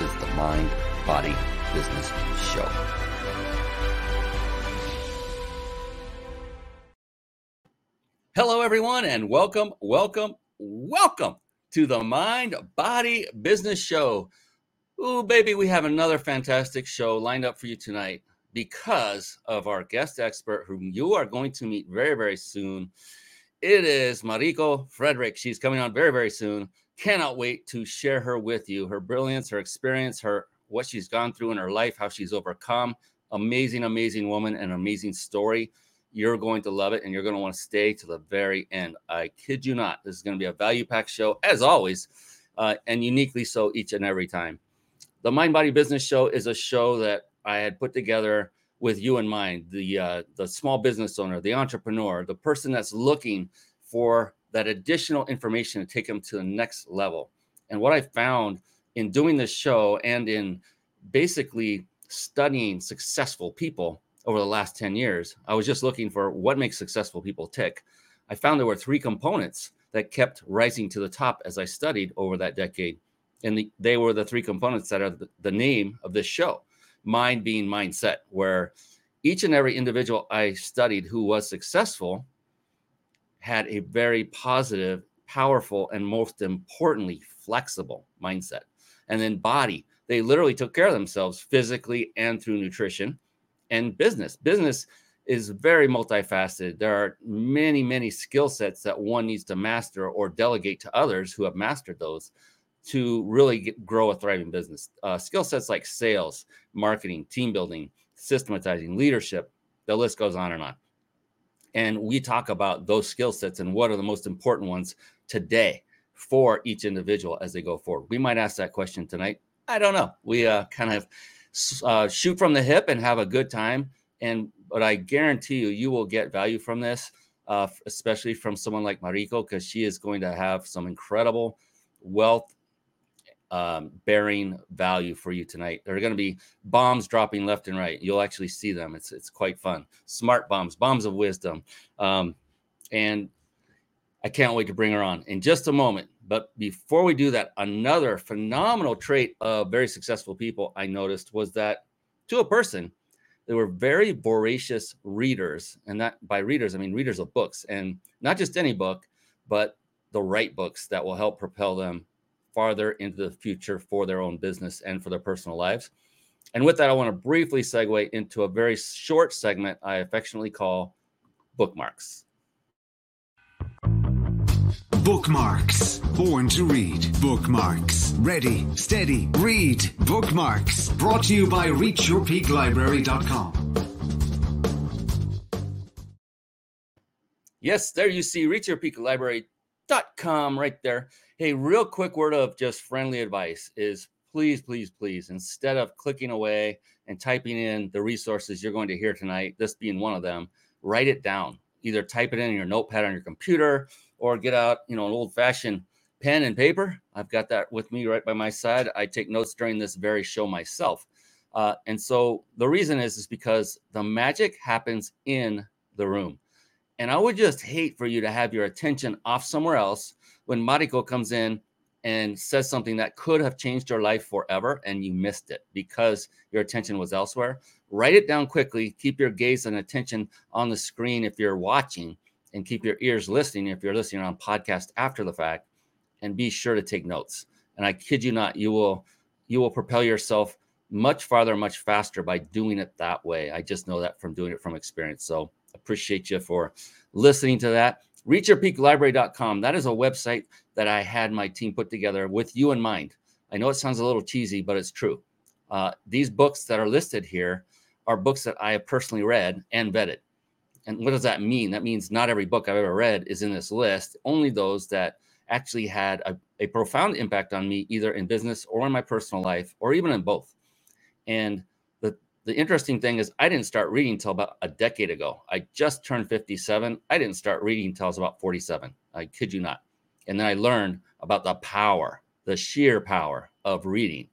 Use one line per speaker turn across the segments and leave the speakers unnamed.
is the Mind Body Business Show. Hello, everyone, and welcome, welcome, welcome to the Mind Body Business Show. Ooh, baby, we have another fantastic show lined up for you tonight because of our guest expert, whom you are going to meet very, very soon. It is Mariko Frederick. She's coming on very, very soon. Cannot wait to share her with you, her brilliance, her experience, her what she's gone through in her life, how she's overcome. Amazing, amazing woman, and amazing story. You're going to love it, and you're going to want to stay to the very end. I kid you not. This is going to be a value pack show, as always, uh, and uniquely so each and every time. The Mind Body Business Show is a show that I had put together with you in mind the uh, the small business owner, the entrepreneur, the person that's looking for that additional information to take them to the next level. And what I found in doing this show and in basically studying successful people over the last 10 years, I was just looking for what makes successful people tick. I found there were three components that kept rising to the top as I studied over that decade. And the, they were the three components that are the, the name of this show mind being mindset, where each and every individual I studied who was successful had a very positive, powerful, and most importantly, flexible mindset. And then body, they literally took care of themselves physically and through nutrition and business. Business is very multifaceted. There are many, many skill sets that one needs to master or delegate to others who have mastered those to really get, grow a thriving business. Uh, skill sets like sales, marketing, team building, systematizing, leadership, the list goes on and on. And we talk about those skill sets and what are the most important ones today for each individual as they go forward. We might ask that question tonight. I don't know. We uh, kind of uh, shoot from the hip and have a good time. And but I guarantee you, you will get value from this, uh, especially from someone like Mariko, because she is going to have some incredible wealth um, bearing value for you tonight. There are going to be bombs dropping left and right. You'll actually see them. It's it's quite fun. Smart bombs, bombs of wisdom, um, and I can't wait to bring her on in just a moment. But before we do that, another phenomenal trait of very successful people I noticed was that to a person, they were very voracious readers, and that by readers I mean readers of books, and not just any book, but the right books that will help propel them farther into the future for their own business and for their personal lives. And with that, I want to briefly segue into a very short segment I affectionately call bookmarks.
Bookmarks. Born to read. Bookmarks. Ready, steady, read. Bookmarks. Brought to you by ReachYourPeakLibrary.com.
Yes, there you see ReachYourPeakLibrary.com right there. Hey, real quick word of just friendly advice is please, please, please, instead of clicking away and typing in the resources you're going to hear tonight, this being one of them, write it down. Either type it in your notepad on your computer or get out, you know, an old fashioned pen and paper. I've got that with me right by my side. I take notes during this very show myself. Uh, and so the reason is is because the magic happens in the room. And I would just hate for you to have your attention off somewhere else when Mariko comes in and says something that could have changed your life forever and you missed it because your attention was elsewhere. Write it down quickly. Keep your gaze and attention on the screen if you're watching, and keep your ears listening if you're listening on podcast after the fact. And be sure to take notes. And I kid you not, you will you will propel yourself much farther, much faster by doing it that way. I just know that from doing it from experience. So appreciate you for listening to that reachyourpeaklibrary.com. That is a website that I had my team put together with you in mind. I know it sounds a little cheesy, but it's true. Uh, these books that are listed here are books that I have personally read and vetted. And what does that mean? That means not every book I've ever read is in this list, only those that actually had a, a profound impact on me, either in business or in my personal life, or even in both. And the, interesting thing is, I didn't start reading until about a decade ago. I just turned 57. I didn't start reading until I was about 47. I kid you not. And then I learned about the power, the sheer power of reading.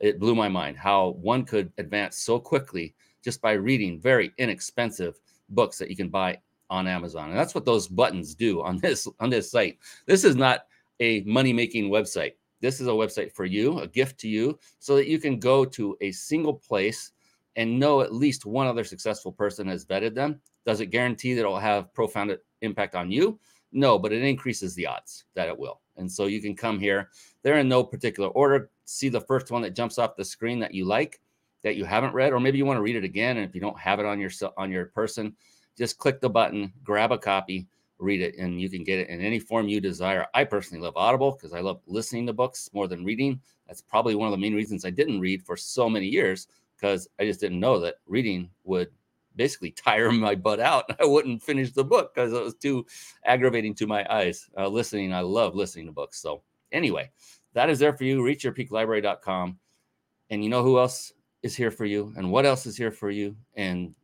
It blew my mind how one could advance so quickly just by reading very inexpensive books that you can buy on Amazon. And that's what those buttons do on this on this site. This is not a money-making website. This is a website for you, a gift to you, so that you can go to a single place and know at least one other successful person has vetted them. Does it guarantee that it'll have profound impact on you? No, but it increases the odds that it will. And so you can come here. They're in no particular order. See the first one that jumps off the screen that you like, that you haven't read, or maybe you want to read it again. And if you don't have it on your on your person, just click the button, grab a copy, read it, and you can get it in any form you desire. I personally love Audible because I love listening to books more than reading. That's probably one of the main reasons I didn't read for so many years because I just didn't know that reading would basically tire my butt out. I wouldn't finish the book because it was too aggravating to my eyes. Uh, listening, I love listening to books. So, anyway, that is there for you. ReachYourPeakLibrary.com. And you know who else is here for you and what else is here for you and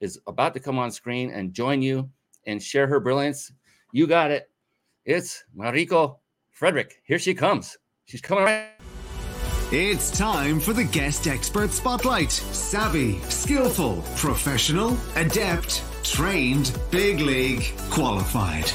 is about to come on screen and join you and share her brilliance. You got it. It's Mariko Frederick. Here she comes. She's coming right.
It's time for the guest expert spotlight. Savvy, skillful, professional, adept, trained, big league, qualified.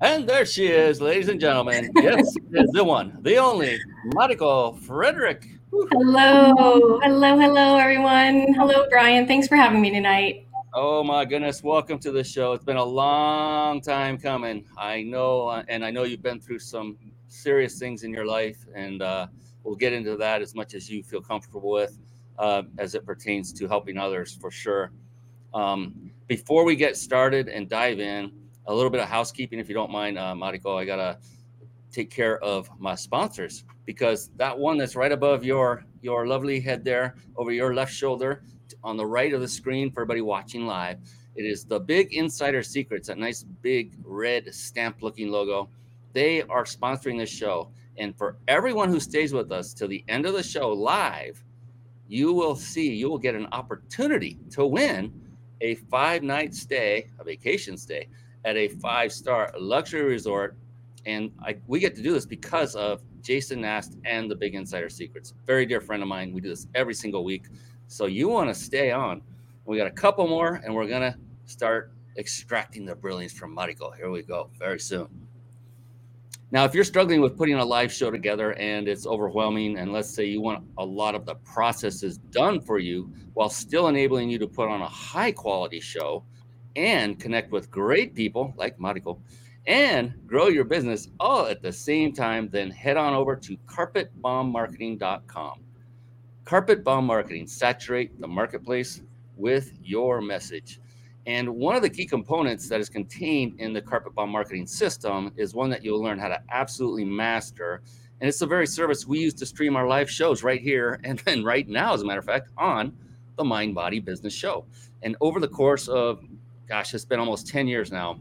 And there she is, ladies and gentlemen. Yes, is the one, the only, Mariko Frederick.
Hello, hello, hello, everyone. Hello, Brian. Thanks for having me tonight.
Oh my goodness, welcome to the show. It's been a long time coming. I know, uh, and I know you've been through some serious things in your life, and uh, we'll get into that as much as you feel comfortable with uh, as it pertains to helping others for sure. Um, before we get started and dive in, a little bit of housekeeping, if you don't mind, uh, Mariko. I gotta take care of my sponsors because that one that's right above your your lovely head there, over your left shoulder, on the right of the screen for everybody watching live. It is the Big Insider Secrets, that nice big red stamp looking logo they are sponsoring this show. And for everyone who stays with us to the end of the show live, you will see, you will get an opportunity to win a five night stay, a vacation stay at a five star luxury resort. And I, we get to do this because of Jason Nast and the Big Insider Secrets. Very dear friend of mine. We do this every single week. So you want to stay on. We got a couple more, and we're going to start extracting the brilliance from Mariko. Here we go very soon. Now, if you're struggling with putting a live show together and it's overwhelming, and let's say you want a lot of the processes done for you while still enabling you to put on a high quality show and connect with great people like Mariko and grow your business all at the same time, then head on over to carpetbombmarketing.com. Carpet Bomb Marketing, saturate the marketplace with your message. And one of the key components that is contained in the carpet bomb marketing system is one that you'll learn how to absolutely master. And it's the very service we use to stream our live shows right here and then right now, as a matter of fact, on the Mind Body Business Show. And over the course of, gosh, it's been almost 10 years now,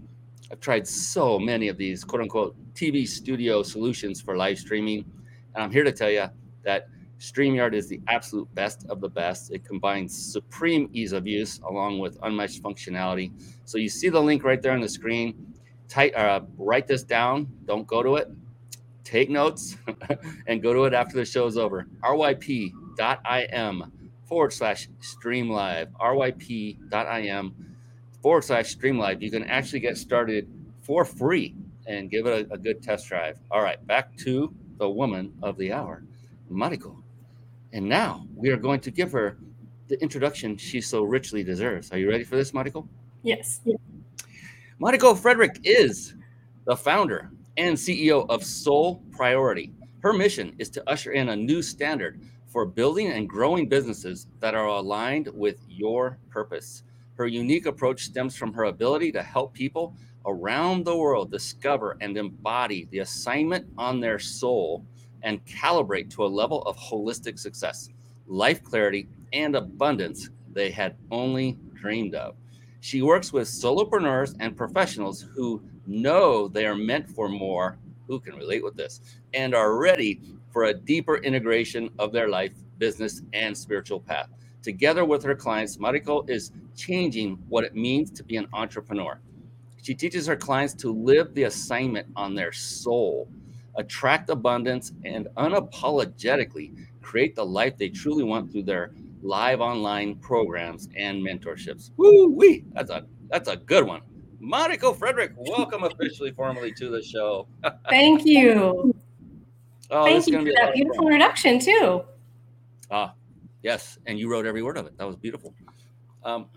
I've tried so many of these quote unquote TV studio solutions for live streaming. And I'm here to tell you that StreamYard is the absolute best of the best. It combines supreme ease of use along with unmatched functionality. So you see the link right there on the screen. Tight, uh, write this down. Don't go to it. Take notes and go to it after the show's over. ryp.im forward slash stream live. ryp.im forward slash stream live. You can actually get started for free and give it a, a good test drive. All right, back to the woman of the hour, Mariko. And now we are going to give her the introduction she so richly deserves. Are you ready for this, Mariko?
Yes.
Mariko Frederick is the founder and CEO of Soul Priority. Her mission is to usher in a new standard for building and growing businesses that are aligned with your purpose. Her unique approach stems from her ability to help people around the world discover and embody the assignment on their soul and calibrate to a level of holistic success, life clarity, and abundance they had only dreamed of. She works with solopreneurs and professionals who know they are meant for more, who can relate with this, and are ready for a deeper integration of their life, business, and spiritual path. Together with her clients, Mariko is changing what it means to be an entrepreneur. She teaches her clients to live the assignment on their soul, attract abundance, and unapologetically create the life they truly want through their live online programs and mentorships. Woo wee! That's a that's a good one. Mariko Frederick, welcome officially formally to the show.
Thank you. oh, Thank you for that beautiful introduction too.
Ah, yes, and you wrote every word of it. That was beautiful. Um,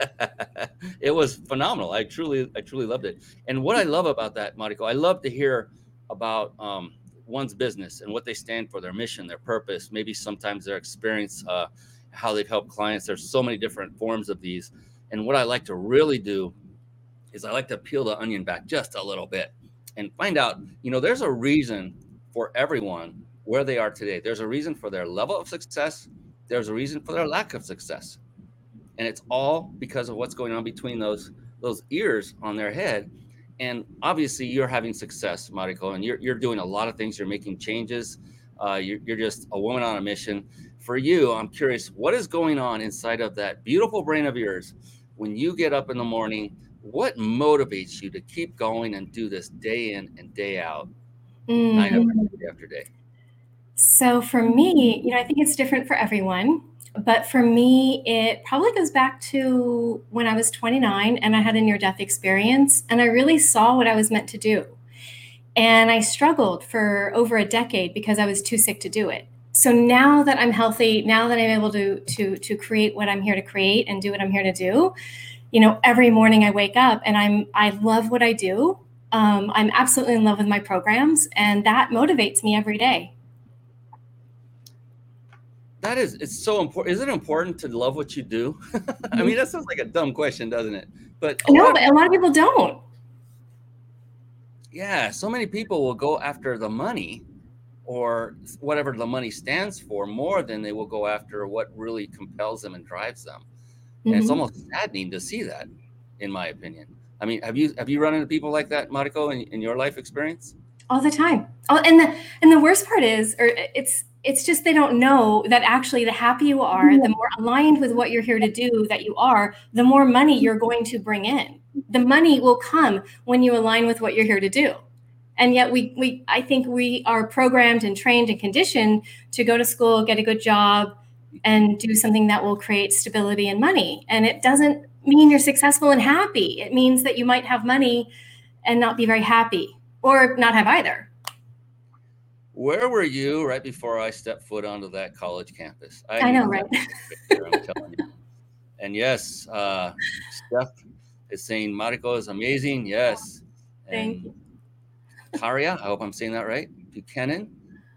it was phenomenal. I truly, I truly loved it. And what I love about that, Mariko, I love to hear about um, one's business and what they stand for, their mission, their purpose, maybe sometimes their experience, uh, how they've helped clients. There's so many different forms of these. And what I like to really do is I like to peel the onion back just a little bit and find out, you know, there's a reason for everyone where they are today. There's a reason for their level of success. There's a reason for their lack of success. And it's all because of what's going on between those those ears on their head and obviously you're having success, Mariko, and you're, you're doing a lot of things. You're making changes. Uh, you're, you're just a woman on a mission. For you, I'm curious, what is going on inside of that beautiful brain of yours when you get up in the morning? What motivates you to keep going and do this day in and day out, mm. night after day after day?
So for me, you know, I think it's different for everyone but for me, it probably goes back to when I was 29 and I had a near death experience and I really saw what I was meant to do. And I struggled for over a decade because I was too sick to do it. So now that I'm healthy, now that I'm able to to to create what I'm here to create and do what I'm here to do, you know, every morning I wake up and I'm I love what I do. Um, I'm absolutely in love with my programs, and that motivates me every day
that is it's so important is it important to love what you do? I mean that sounds like a dumb question doesn't it?
But no but a lot of people don't.
Yeah so many people will go after the money or whatever the money stands for more than they will go after what really compels them and drives them. Mm-hmm. it's almost saddening to see that in my opinion. I mean have you have you run into people like that mariko in, in your life experience?
All the time. Oh and the and the worst part is or it's it's just they don't know that actually the happier you are the more aligned with what you're here to do that you are the more money you're going to bring in. The money will come when you align with what you're here to do. And yet we we i think we are programmed and trained and conditioned to go to school get a good job and do something that will create stability and money. And it doesn't mean you're successful and happy. It means that you might have money and not be very happy or not have either
where were you right before I stepped foot onto that college campus?
I, I know, right?
and yes, uh, Steph is saying Mariko is amazing. Yes.
And Thank you.
Karia, I hope I'm saying that right. Buchanan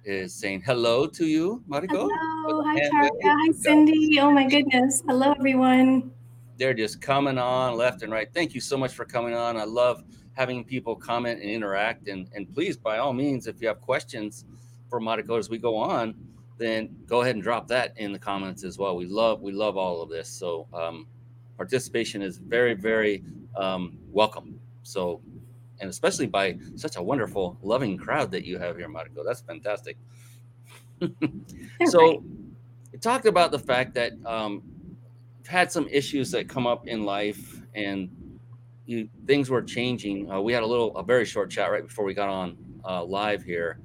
is saying hello to you, Mariko.
Hello. Hi, Karia. Hi, Cindy. Oh, my goodness. Hello, everyone.
They're just coming on left and right. Thank you so much for coming on. I love having people comment and interact. And, and please, by all means, if you have questions for Mariko as we go on, then go ahead and drop that in the comments as well. We love we love all of this. So um, participation is very very um, welcome. So and especially by such a wonderful loving crowd that you have here, Mariko. That's fantastic. so we talked about the fact that um, had some issues that come up in life and you things were changing. Uh, we had a little, a very short chat right before we got on uh, live here,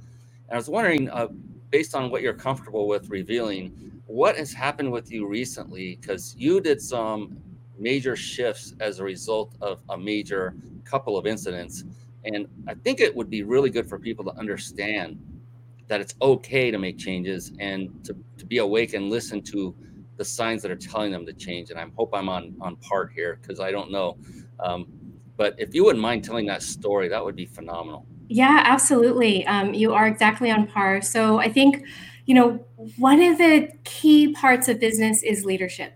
and I was wondering, uh, based on what you're comfortable with revealing, what has happened with you recently? Because you did some major shifts as a result of a major couple of incidents, and I think it would be really good for people to understand that it's okay to make changes and to, to be awake and listen to the signs that are telling them to change. And I hope I'm on on part here because I don't know. Um, but if you wouldn't mind telling that story, that would be phenomenal.
Yeah, absolutely. Um, you are exactly on par. So I think, you know, one of the key parts of business is leadership.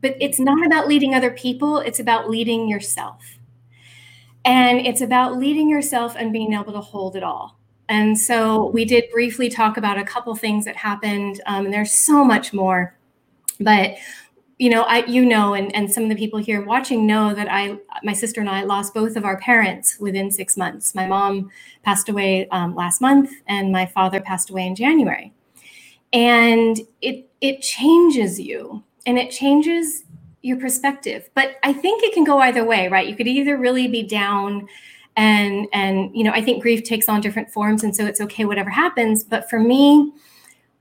But it's not about leading other people, it's about leading yourself. And it's about leading yourself and being able to hold it all. And so we did briefly talk about a couple things that happened, um, and there's so much more. But you know, I you know, and and some of the people here watching know that I, my sister and I lost both of our parents within six months. My mom passed away um, last month, and my father passed away in January, and it it changes you, and it changes your perspective. But I think it can go either way, right? You could either really be down and and you know i think grief takes on different forms and so it's okay whatever happens but for me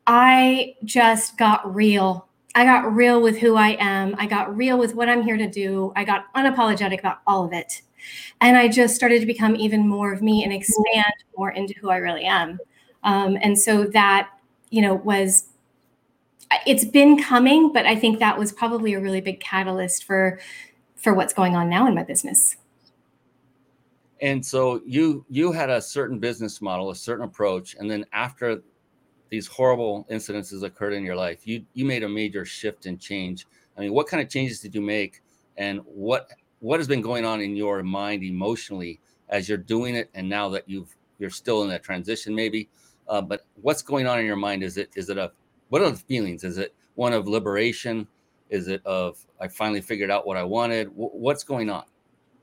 i just got real i got real with who i am. I got real with what i'm here to do. I got unapologetic about all of it. And i just started to become even more of me and expand more into who i really am. Um, and so that you know was it's been coming but i think that was probably a really big catalyst for for what's going on now in my business.
And so you you had a certain business model a certain approach. And then after these horrible incidences occurred in your life you you made a major shift and change. I mean what kind of changes did you make? And what what has been going on in your mind emotionally as you're doing it and now that you've you're still in that transition maybe? Uh, but what's going on in your mind? Is it is it a what are the feelings? Is it one of liberation? Is it of i finally figured out what i wanted w- what's going on?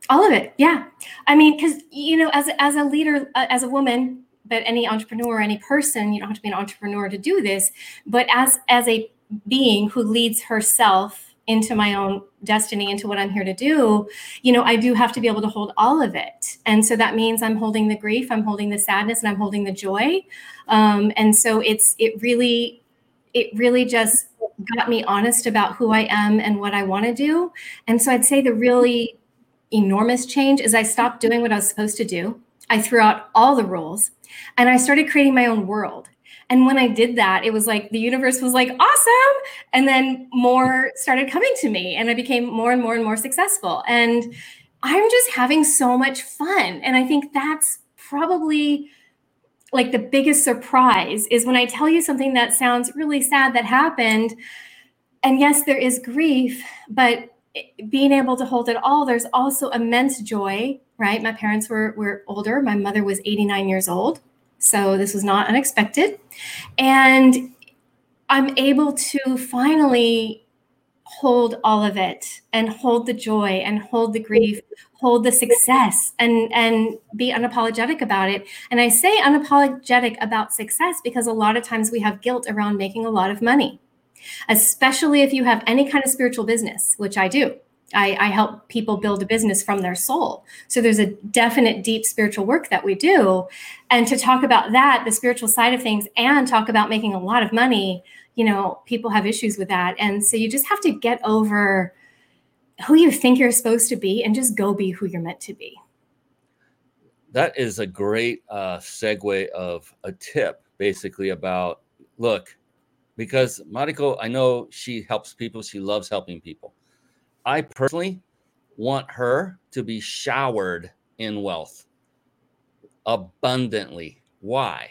All of it yeah. I mean because you know as, as a leader uh, as a woman but any entrepreneur any person you don't have to be an entrepreneur to do this but as as a being who leads herself into my own destiny into what i'm here to do you know i do have to be able to hold all of it. And so that means i'm holding the grief i'm holding the sadness and i'm holding the joy. Um, and so it's it really it really just got me honest about who i am and what i want to do. And so i'd say the really enormous change is I stopped doing what I was supposed to do. I threw out all the rules and I started creating my own world. And when I did that, it was like the universe was like, awesome. And then more started coming to me and I became more and more and more successful. And I'm just having so much fun. And I think that's probably like the biggest surprise is when I tell you something that sounds really sad that happened. And yes, there is grief, but being able to hold it all, there's also immense joy, right? My parents were, were older. My mother was 89 years old. So this was not unexpected. And I'm able to finally hold all of it and hold the joy and hold the grief hold the success and and be unapologetic about it and i say unapologetic about success because a lot of times we have guilt around making a lot of money especially if you have any kind of spiritual business, which I do. I, I, help people build a business from their soul. So there's a definite deep spiritual work that we do. And to talk about that, the spiritual side of things, and talk about making a lot of money, you know, people have issues with that. And so you just have to get over who you think you're supposed to be and just go be who you're meant to be.
That is a great uh, segue of a tip, basically, about look, because Mariko, I know she helps people. She loves helping people. I personally want her to be showered in wealth abundantly. Why?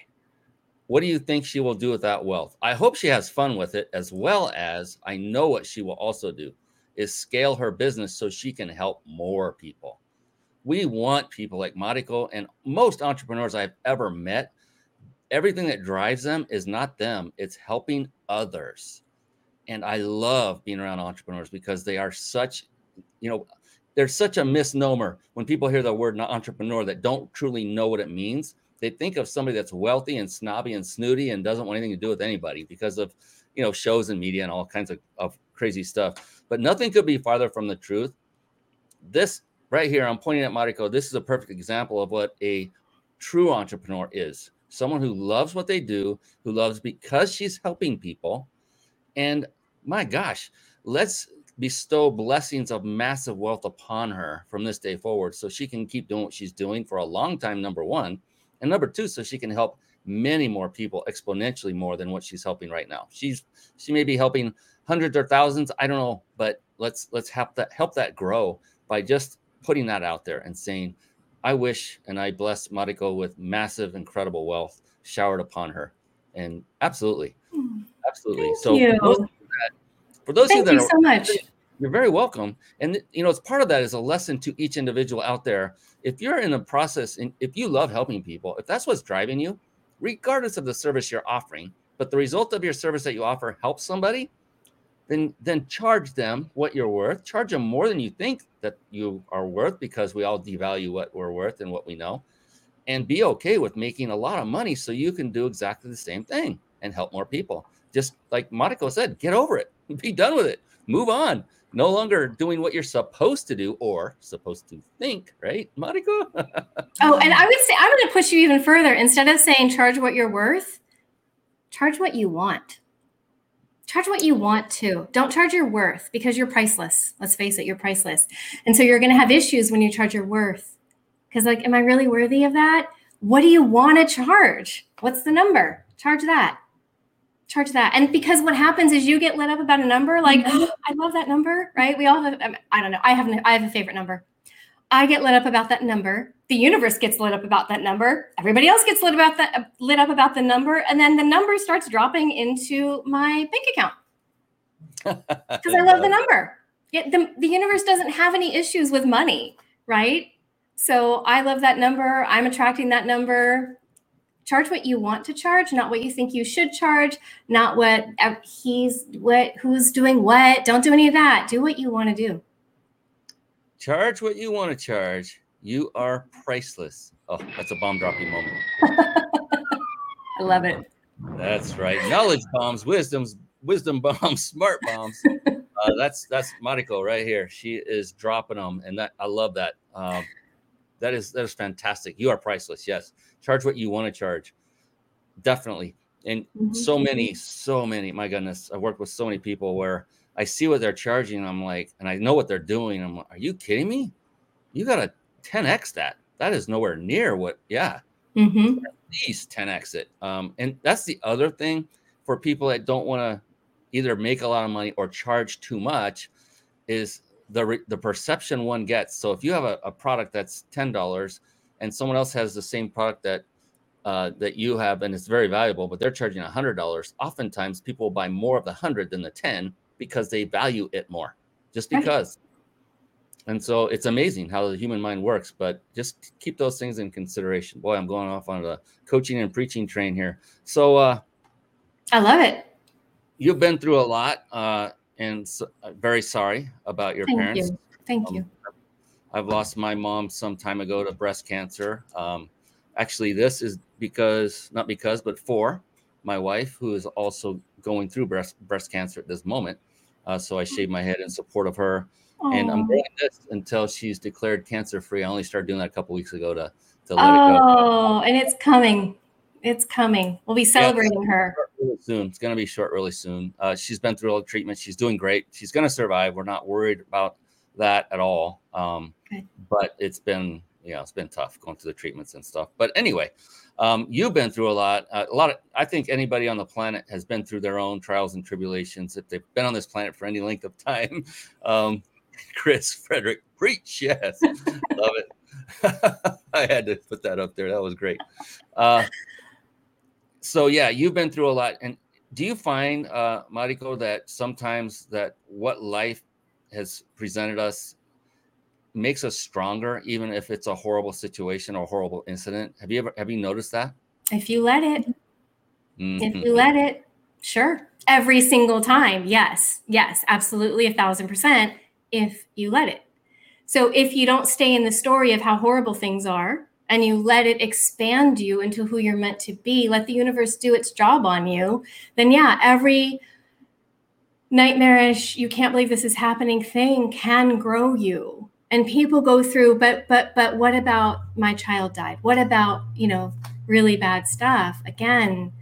What do you think she will do with that wealth? I hope she has fun with it, as well as I know what she will also do is scale her business so she can help more people. We want people like Mariko and most entrepreneurs I've ever met everything that drives them is not them, it's helping others. And I love being around entrepreneurs because they are such, you know, there's such a misnomer when people hear the word entrepreneur that don't truly know what it means. They think of somebody that's wealthy and snobby and snooty and doesn't want anything to do with anybody because of, you know, shows and media and all kinds of, of crazy stuff. But nothing could be farther from the truth. This right here, I'm pointing at Mariko. This is a perfect example of what a true entrepreneur is someone who loves what they do, who loves because she's helping people. And my gosh, let's bestow blessings of massive wealth upon her from this day forward so she can keep doing what she's doing for a long time, number one. And number two, so she can help many more people exponentially more than what she's helping right now. She's she may be helping hundreds or thousands, I don't know, but let's let's help that help that grow by just putting that out there and saying, I wish and I bless Mariko with massive, incredible wealth showered upon her. And absolutely, absolutely.
Thank so you.
For those, that, for those
Thank
of you that
you so much.
You're very welcome. And you know, it's part of that is a lesson to each individual out there. If you're in a process and if you love helping people, if that's what's driving you, regardless of the service you're offering, but the result of your service that you offer helps somebody, then then charge them what you're worth. Charge them more than you think that you are worth because we all devalue what we're worth and what we know. And be okay with making a lot of money so you can do exactly the same thing and help more people. Just like Mariko said, get over it. Be done with it. Move on. No longer doing what you're supposed to do or supposed to think, right, Mariko?
oh, and I would say I'm going to push you even further. Instead of saying charge what you're worth, charge what you want charge what you want to. Don't charge your worth because you're priceless. Let's face it, you're priceless. And so you're going to have issues when you charge your worth. Because, like, am I really worthy of that? What do you want to charge? What's the number? Charge that. Charge that. And because what happens is you get lit up about a number, like, oh, I love that number, right? We all have, I don't know, I have, I have a favorite number. I get lit up about that number. The universe gets lit up about that number. Everybody else gets lit about that lit up about the number, and then the number starts dropping into my bank account because I love the number. It, the, the universe doesn't have any issues with money, right? So I love that number. I'm attracting that number. Charge what you want to charge, not what you think you should charge, not what uh, he's what who's doing what. Don't do any of that. Do what you want to do.
Charge what you want to charge. You are priceless. Oh, that's a bomb dropping moment.
I love it.
That's right. Knowledge bombs, wisdom's wisdom bombs, smart bombs. Uh, that's that's Mariko right here. She is dropping them, and that I love that. Um, that is that is fantastic. You are priceless. Yes, charge what you want to charge. Definitely, and mm-hmm. so many, so many. My goodness, I've worked with so many people where I see what they're charging. I'm like, and I know what they're doing. I'm like, are you kidding me? You got to 10x that. That is nowhere near what. Yeah, mm-hmm. at least 10x it. Um, and that's the other thing for people that don't want to either make a lot of money or charge too much is the re- the perception one gets. So if you have a, a product that's ten dollars and someone else has the same product that uh, that you have and it's very valuable, but they're charging a hundred dollars. Oftentimes, people will buy more of the hundred than the ten because they value it more, just because. And so it's amazing how the human mind works, but just keep those things in consideration. Boy, I'm going off on a coaching and preaching train here. So uh,
I love it.
You've been through a lot, uh, and so, uh, very sorry about your parents.
Thank
parents.
You. Thank um, you.
I've lost my mom some time ago to breast cancer. Um, actually, this is because, not because, but for my wife, who is also going through breast breast cancer at this moment. Uh, so I shaved my head in support of her, Aww. and I'm doing this until she's declared cancer free. I only started doing that a couple weeks ago to to let
oh, it go. Oh, and it's coming. It's coming. We'll be celebrating yeah, her
really soon. It's going to be short really soon. Uh, she's been through all the treatment. She's doing great. She's going to survive. We're not worried about that at all. Um. But it's been, you know, it's been tough going through the treatments and stuff. But anyway, um, you've been through a lot. Uh, a lot of, I think anybody on the planet has been through their own trials and tribulations if they've been on this planet for any length of time. Um, Chris Frederick, preach, yes, love it. I had to put that up there. That was great. Uh, so yeah, you've been through a lot. And do you find, uh, Mariko, that sometimes that what life has presented us makes us stronger, even if it's a horrible situation or horrible incident. Have you ever have you noticed that?
If you let it, mm-hmm. if you let it, sure. Every single time, yes, yes, absolutely, a thousand percent. If you let it. So if you don't stay in the story of how horrible things are and you let it expand you into who you're meant to be, let the universe do its job on you, then yeah, every nightmarish, you can't believe this is happening thing can grow you and people go through but but but what about my child died? What about you know really bad stuff? Again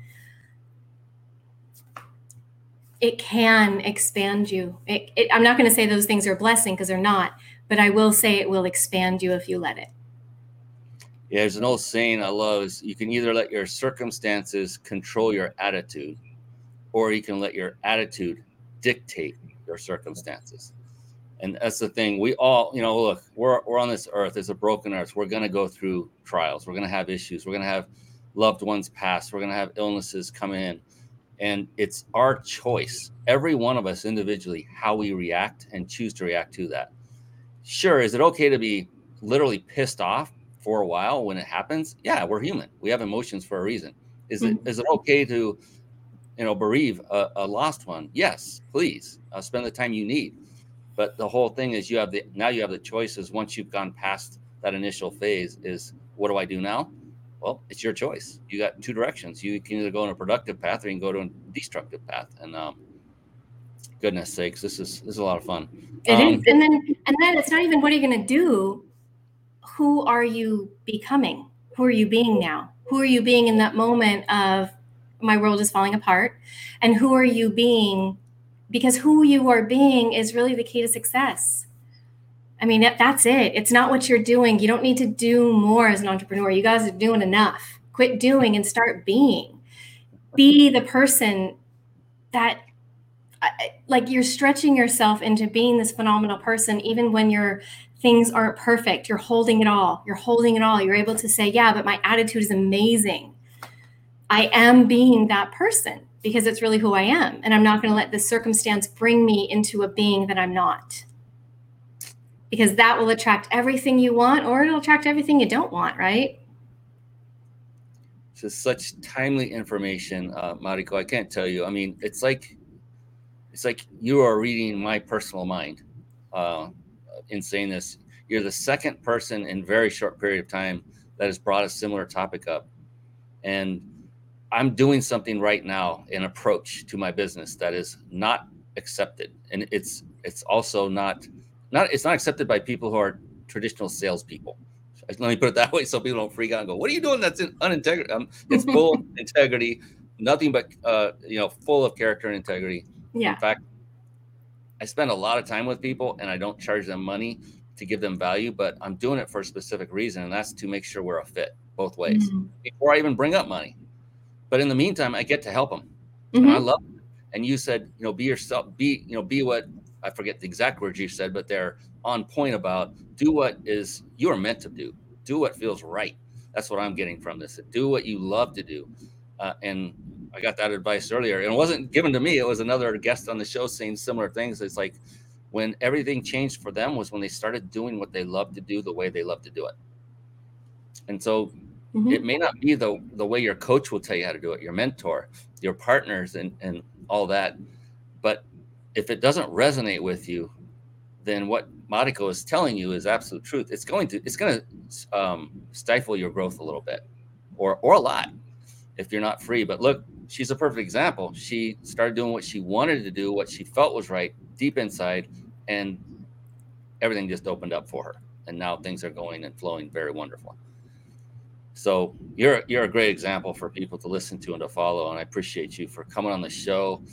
it can expand you. It, it, i'm not going to say those things are a blessing because they're not but i will say it will expand you if you let it.
Yeah there's an old saying i love is you can either let your circumstances control your attitude or you can let your attitude dictate your circumstances and that's the thing. We all you know look we're, we're on this earth. It's a broken earth. We're going to go through trials. We're going to have issues. We're going to have loved ones pass. We're going to have illnesses come in. And it's our choice. Every one of us individually how we react and choose to react to that. Sure is it okay to be literally pissed off for a while when it happens? Yeah we're human. We have emotions for a reason. Is mm-hmm. it is it okay to you know, bereave a, a lost one, yes, please. Uh, spend the time you need. But the whole thing is you have the now you have the choices once you've gone past that initial phase is what do I do now? Well, it's your choice. You got two directions. You can either go on a productive path or you can go to a destructive path. And um, goodness sakes, this is this is a lot of fun.
It
um,
is, and then and then it's not even what are you going to do. Who are you becoming? Who are you being now? Who are you being in that moment of my world is falling apart? And who are you being? Because who you are being is really the key to success. I mean, that's it. It's not what you're doing. You don't need to do more as an entrepreneur. You guys are doing enough. Quit doing and start being. Be the person that like you're stretching yourself into being this phenomenal person even when your things aren't perfect you're holding it all you're holding it all you're able to say yeah but my attitude is amazing i am being that person because it's really who i am and i'm not going to let this circumstance bring me into a being that i'm not. Because that will attract everything you want or it'll attract everything you don't want right?
This is such timely information uh, mariko i can't tell you. I mean it's like it's like you are reading my personal mind uh, in saying this. You're the second person in very short period of time that has brought a similar topic up, and I'm doing something right now, an approach to my business that is not accepted, and it's it's also not not it's not accepted by people who are traditional salespeople. Let me put it that way, so people don't freak out and go, "What are you doing? That's unintegrity." Um, it's full integrity, nothing but uh, you know, full of character and integrity
yeah.
In fact, I spend a lot of time with people and I don't charge them money to give them value, but I'm doing it for a specific reason, and that's to make sure we're a fit both ways mm-hmm. before I even bring up money. But in the meantime, I get to help them, mm-hmm. and I love. Them. And you said, you know, be yourself, be, you know, be what I forget the exact words you said, but they're on point about do what is you are meant to do, do what feels right. That's what I'm getting from this. Do what you love to do, uh, and I got that advice earlier, and it wasn't given to me. It was another guest on the show saying similar things. It's like when everything changed for them was when they started doing what they love to do the way they love to do it. And so mm-hmm. it may not be the the way your coach will tell you how to do it, your mentor, your partners, and and all that. But if it doesn't resonate with you, then what Mariko is telling you is absolute truth. It's going to it's going to um, stifle your growth a little bit, or or a lot, if you're not free. But look, she's a perfect example. She started doing what she wanted to do, what she felt was right deep inside, and everything just opened up for her. And now things are going and flowing very wonderful. So you're you're a great example for people to listen to and to follow. And I appreciate you for coming on the show.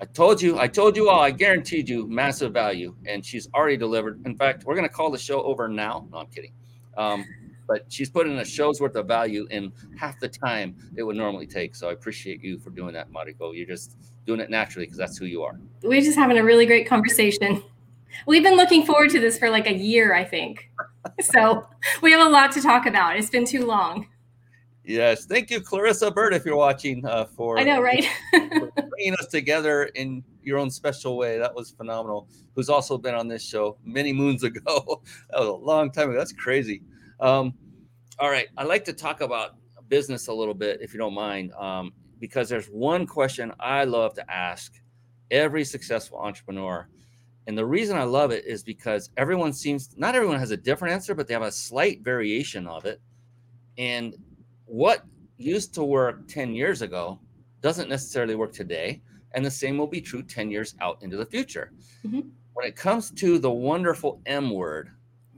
I told you, I told you all, I guaranteed you massive value, and she's already delivered. In fact, we're to call the show over now. No, I'm kidding. Um, but she's put in a show's worth of value in half the time it would normally take. So I appreciate you for doing that, Mariko. You're just doing it naturally because that's who you are.
We're just having a really great conversation. We've been looking forward to this for like a year, I think. so we have a lot to talk about. It's been too long.
Yes, thank you, Clarissa Bird, if you're watching. Uh, for
I know, right?
bringing us together in your own special way. That was phenomenal. Who's also been on this show many moons ago. that was a long time ago. That's crazy. Um, all right, I'd like to talk about business a little bit, if you don't mind, um, because there's one question I love to ask every successful entrepreneur. And the reason I love it is because everyone seems, not everyone has a different answer, but they have a slight variation of it. And what used to work 10 years ago doesn't necessarily work today. And the same will be true 10 years out into the future. Mm-hmm. When it comes to the wonderful M word,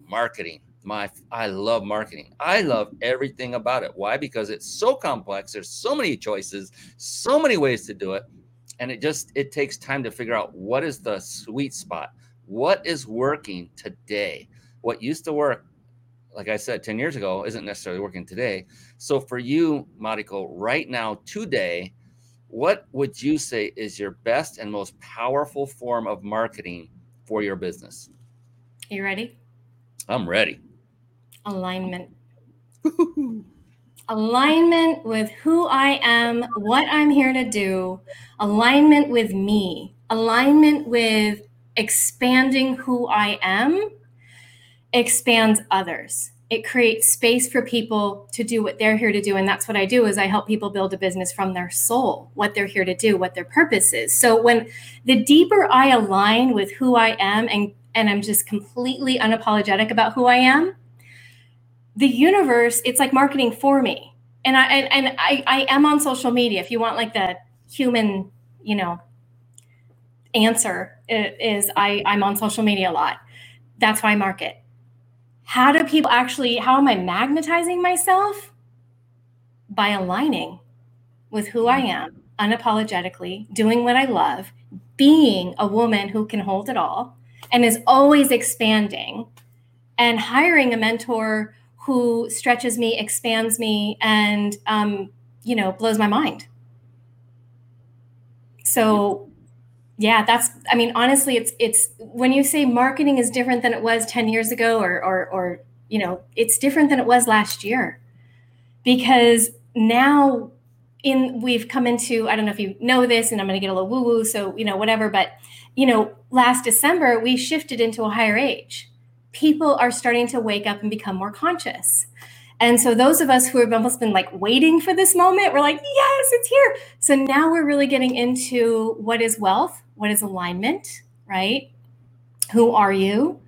marketing, my I love marketing. I love everything about it. Why? Because it's so complex. There's so many choices, so many ways to do it, and it just it takes time to figure out what is the sweet spot. What is working today? What used to work like I said 10 years ago isn't necessarily working today. So for you, Mariko, right now today, what would you say is your best and most powerful form of marketing for your business?
Are you ready?
I'm ready.
Alignment. alignment with who I am, what I'm here to do, alignment with me, alignment with expanding who I am expands others. it creates space for people to do what they're here to do and that's what i do is i help people build a business from their soul what they're here to do what their purpose is so when the deeper i align with who i am and and i'm just completely unapologetic about who i am the universe it's like marketing for me. And i and, and i i am on social media. If you want like the human you know answer is i i'm on social media a lot. That's why i market. How do people actually how am i magnetizing myself? By aligning with who i mm-hmm. am unapologetically doing what i love being a woman who can hold it all and is always expanding and hiring a mentor who stretches me expands me and um, you know blows my mind. So yeah that's i mean honestly it's it's when you say marketing is different than it was 10 years ago or or or you know it's different than it was last year. Because now in we've come into i don't know if you know this and i'm going to get a little woo woo so you know whatever but you know last december we shifted into a higher age people are starting to wake up and become more conscious and so those of us who have almost been like waiting for this moment, we're like, yes, it's here. So now we're really getting into what is wealth, what is alignment, right? Who are you?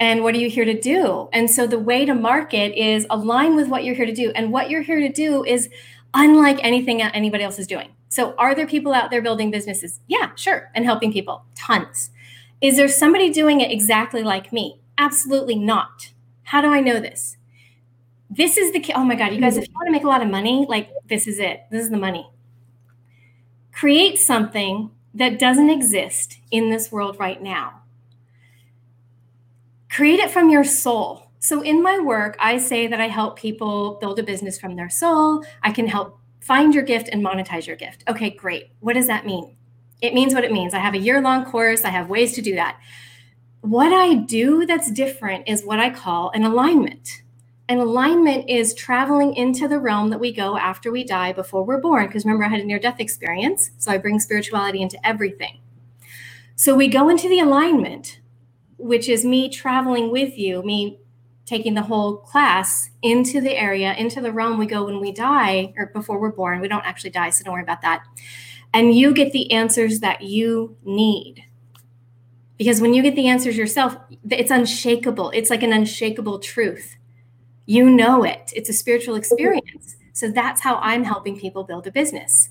And what are you here to do? And so the way to market is align with what you're here to do. And what you're here to do is unlike anything anybody else is doing. So are there people out there building businesses? Yeah, sure. And helping people, tons. Is there somebody doing it exactly like me? Absolutely not. How do I know this? this is the oh my god you guys if you want to make a lot of money like this is it. This is the money. Create something that doesn't exist in this world right now. Create it from your soul. So in my work i say that i help people build a business from their soul. I can help find your gift and monetize your gift. Okay great. What does that mean? It means what it means. I have a year long course. I have ways to do that what i do that's different is what i call an alignment and alignment is traveling into the realm that we go after we die before we're born. Because remember, I had a near death experience. So I bring spirituality into everything. So we go into the alignment, which is me traveling with you, me taking the whole class into the area, into the realm we go when we die or before we're born. We don't actually die, so don't worry about that. And you get the answers that you need. Because when you get the answers yourself, it's unshakable. It's like an unshakable truth you know it. It's a spiritual experience. So that's how I'm helping people build a business.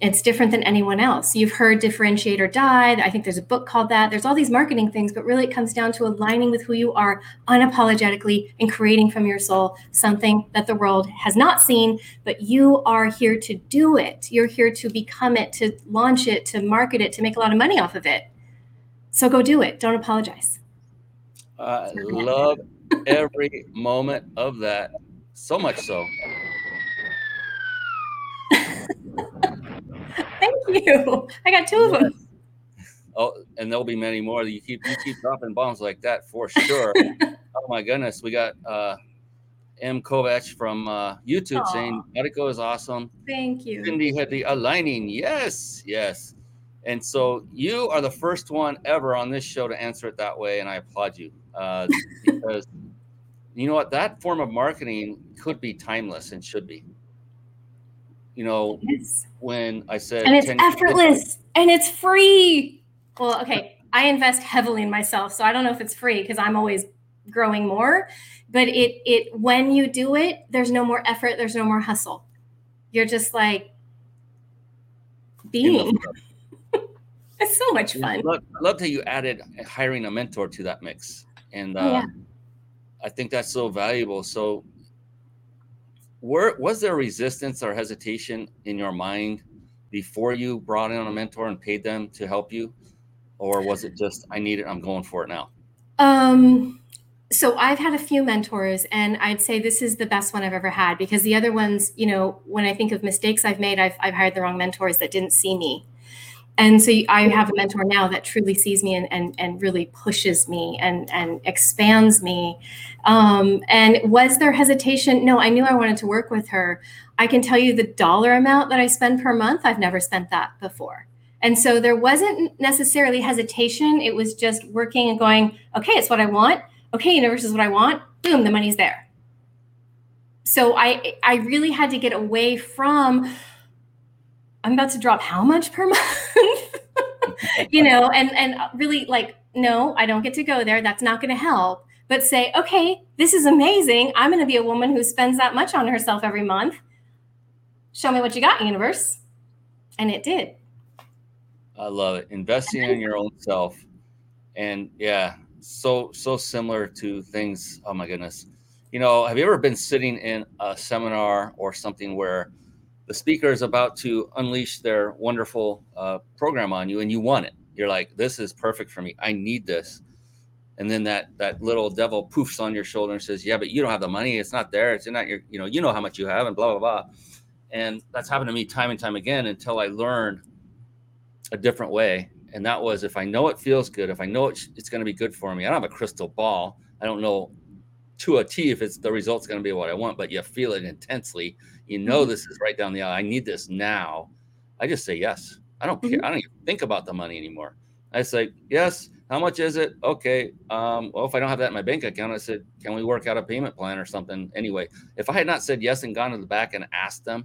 It's different than anyone else. You've heard differentiate or die. I think there's a book called that. There's all these marketing things, but really it comes down to aligning with who you are unapologetically and creating from your soul something that the world has not seen, but you are here to do it. You're here to become it, to launch it, to market it, to make a lot of money off of it. So go do it. Don't apologize.
I love every moment of that. So much so.
Thank you. I got two of them.
Oh, and there'll be many more. You keep you keep dropping bombs like that for sure. oh my goodness, we got uh, M. Kovac from uh, YouTube Aww. saying Mariko is awesome.
Thank you.
Cindy had the aligning. Yes, yes. And so you are the first one ever on this show to answer it that way, and I applaud you uh, because you know what that form of marketing could be timeless and should be. You know, yes. when I said
and it's effortless and it's free. Well, okay, I invest heavily in myself, so I don't know if it's free because I'm always growing more. But it it when you do it, there's no more effort, there's no more hustle. You're just like being. It's so much fun. I
love, loved how you added hiring a mentor to that mix. And uh, oh, yeah. I think that's so valuable. So, were was there resistance or hesitation in your mind before you brought in a mentor and paid them to help you, or was it just I need it, I'm going for it now?
Um, so I've had a few mentors, and I'd say this is the best one I've ever had because the other ones, you know, when I think of mistakes I've made, I've I've hired the wrong mentors that didn't see me and so i have a mentor now that truly sees me and and, and really pushes me and and expands me. Um, and was there hesitation? No i knew i wanted to work with her. I can tell you the dollar amount that i spend per month i've never spent that before. And so there wasn't necessarily hesitation. It was just working and going okay it's what i want. Okay universe is what i want. Boom the money's there. So I I really had to get away from I'm about to drop how much per month? you know, and and really like no, I don't get to go there. That's not going to help. But say, okay, this is amazing. I'm going to be a woman who spends that much on herself every month. Show me what you got, universe. And it did.
I love it. Investing in your own self. And yeah, so so similar to things. Oh my goodness. You know, have you ever been sitting in a seminar or something where the speaker is about to unleash their wonderful uh, program on you and you want it? You're like, this is perfect for me. I need this. And then that that little devil poofs on your shoulder and says, Yeah, but you don't have the money. It's not there. It's not your, you know, you know how much you have, and blah, blah, blah. And that's happened to me time and time again until I learned a different way and that was if I know it feels good, if I know it's, it's going to be good for me. I don't have a crystal ball. I don't know to a T if it's the result's going to be what I want, but you feel it intensely. You know mm-hmm. this is right down the aisle. I need this now. I just say yes. I don't care. Mm-hmm. I don't even think about the money anymore. I say yes. How much is it? Okay. Um, well, if I don't have that in my bank account, I said, can we work out a payment plan or something? Anyway, if I had not said yes and gone to the back and asked them,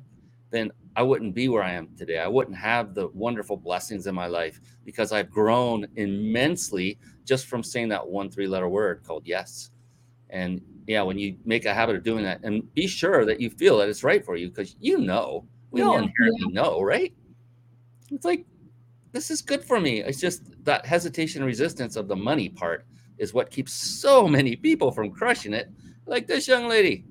then I wouldn't be where I am today. I wouldn't have the wonderful blessings in my life because I've grown immensely just from saying that one three letter word called yes. And yeah, when you make a habit of doing that and be sure that you feel that it's right for you because you know, we all inherently know, right? It's like, this is good for me. It's just that hesitation and resistance of the money part is what keeps so many people from crushing it. Like this young lady,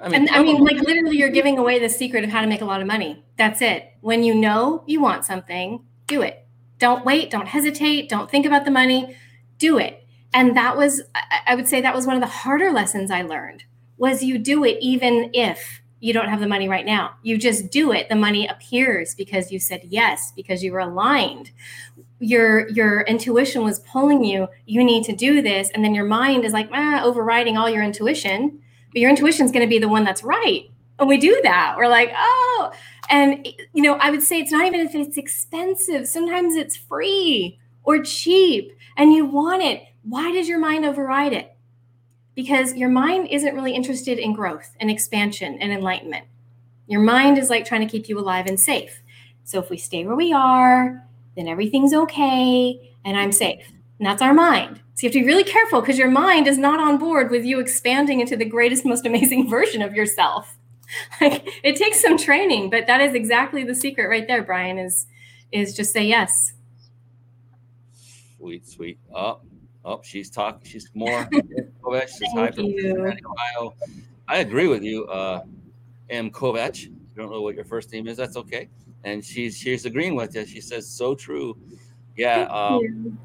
I mean, and I mean, like literally, you're giving away the secret of how to make a lot of money. That's it. When you know you want something, do it. Don't wait. Don't hesitate. Don't think about the money. Do it. And that was, I would say, that was one of the harder lessons I learned. Was you do it even if you don't have the money right now. You just do it. The money appears because you said yes, because you were aligned. Your your intuition was pulling you. You need to do this, and then your mind is like ah, overriding all your intuition but your intuition is going to be the one that's right. And we do that. We're like, oh, and you know, I would say it's not even if it's expensive. Sometimes it's free or cheap and you want it. Why does your mind override it? Because your mind isn't really interested in growth and expansion and enlightenment. Your mind is like trying to keep you alive and safe. So if we stay where we are, then everything's okay and I'm safe. And that's our mind. So you have to be really careful because your mind is not on board with you expanding into the greatest, most amazing version of yourself. Like it takes some training, but that is exactly the secret right there, Brian, is is just say yes.
Sweet, sweet. Oh, oh, she's talking. She's more. Kovac hi from Ohio. I agree with you, uh, M. Kovac. I don't know what your first name is. That's okay. And she's she's agreeing with you. She says so true. Yeah. Um,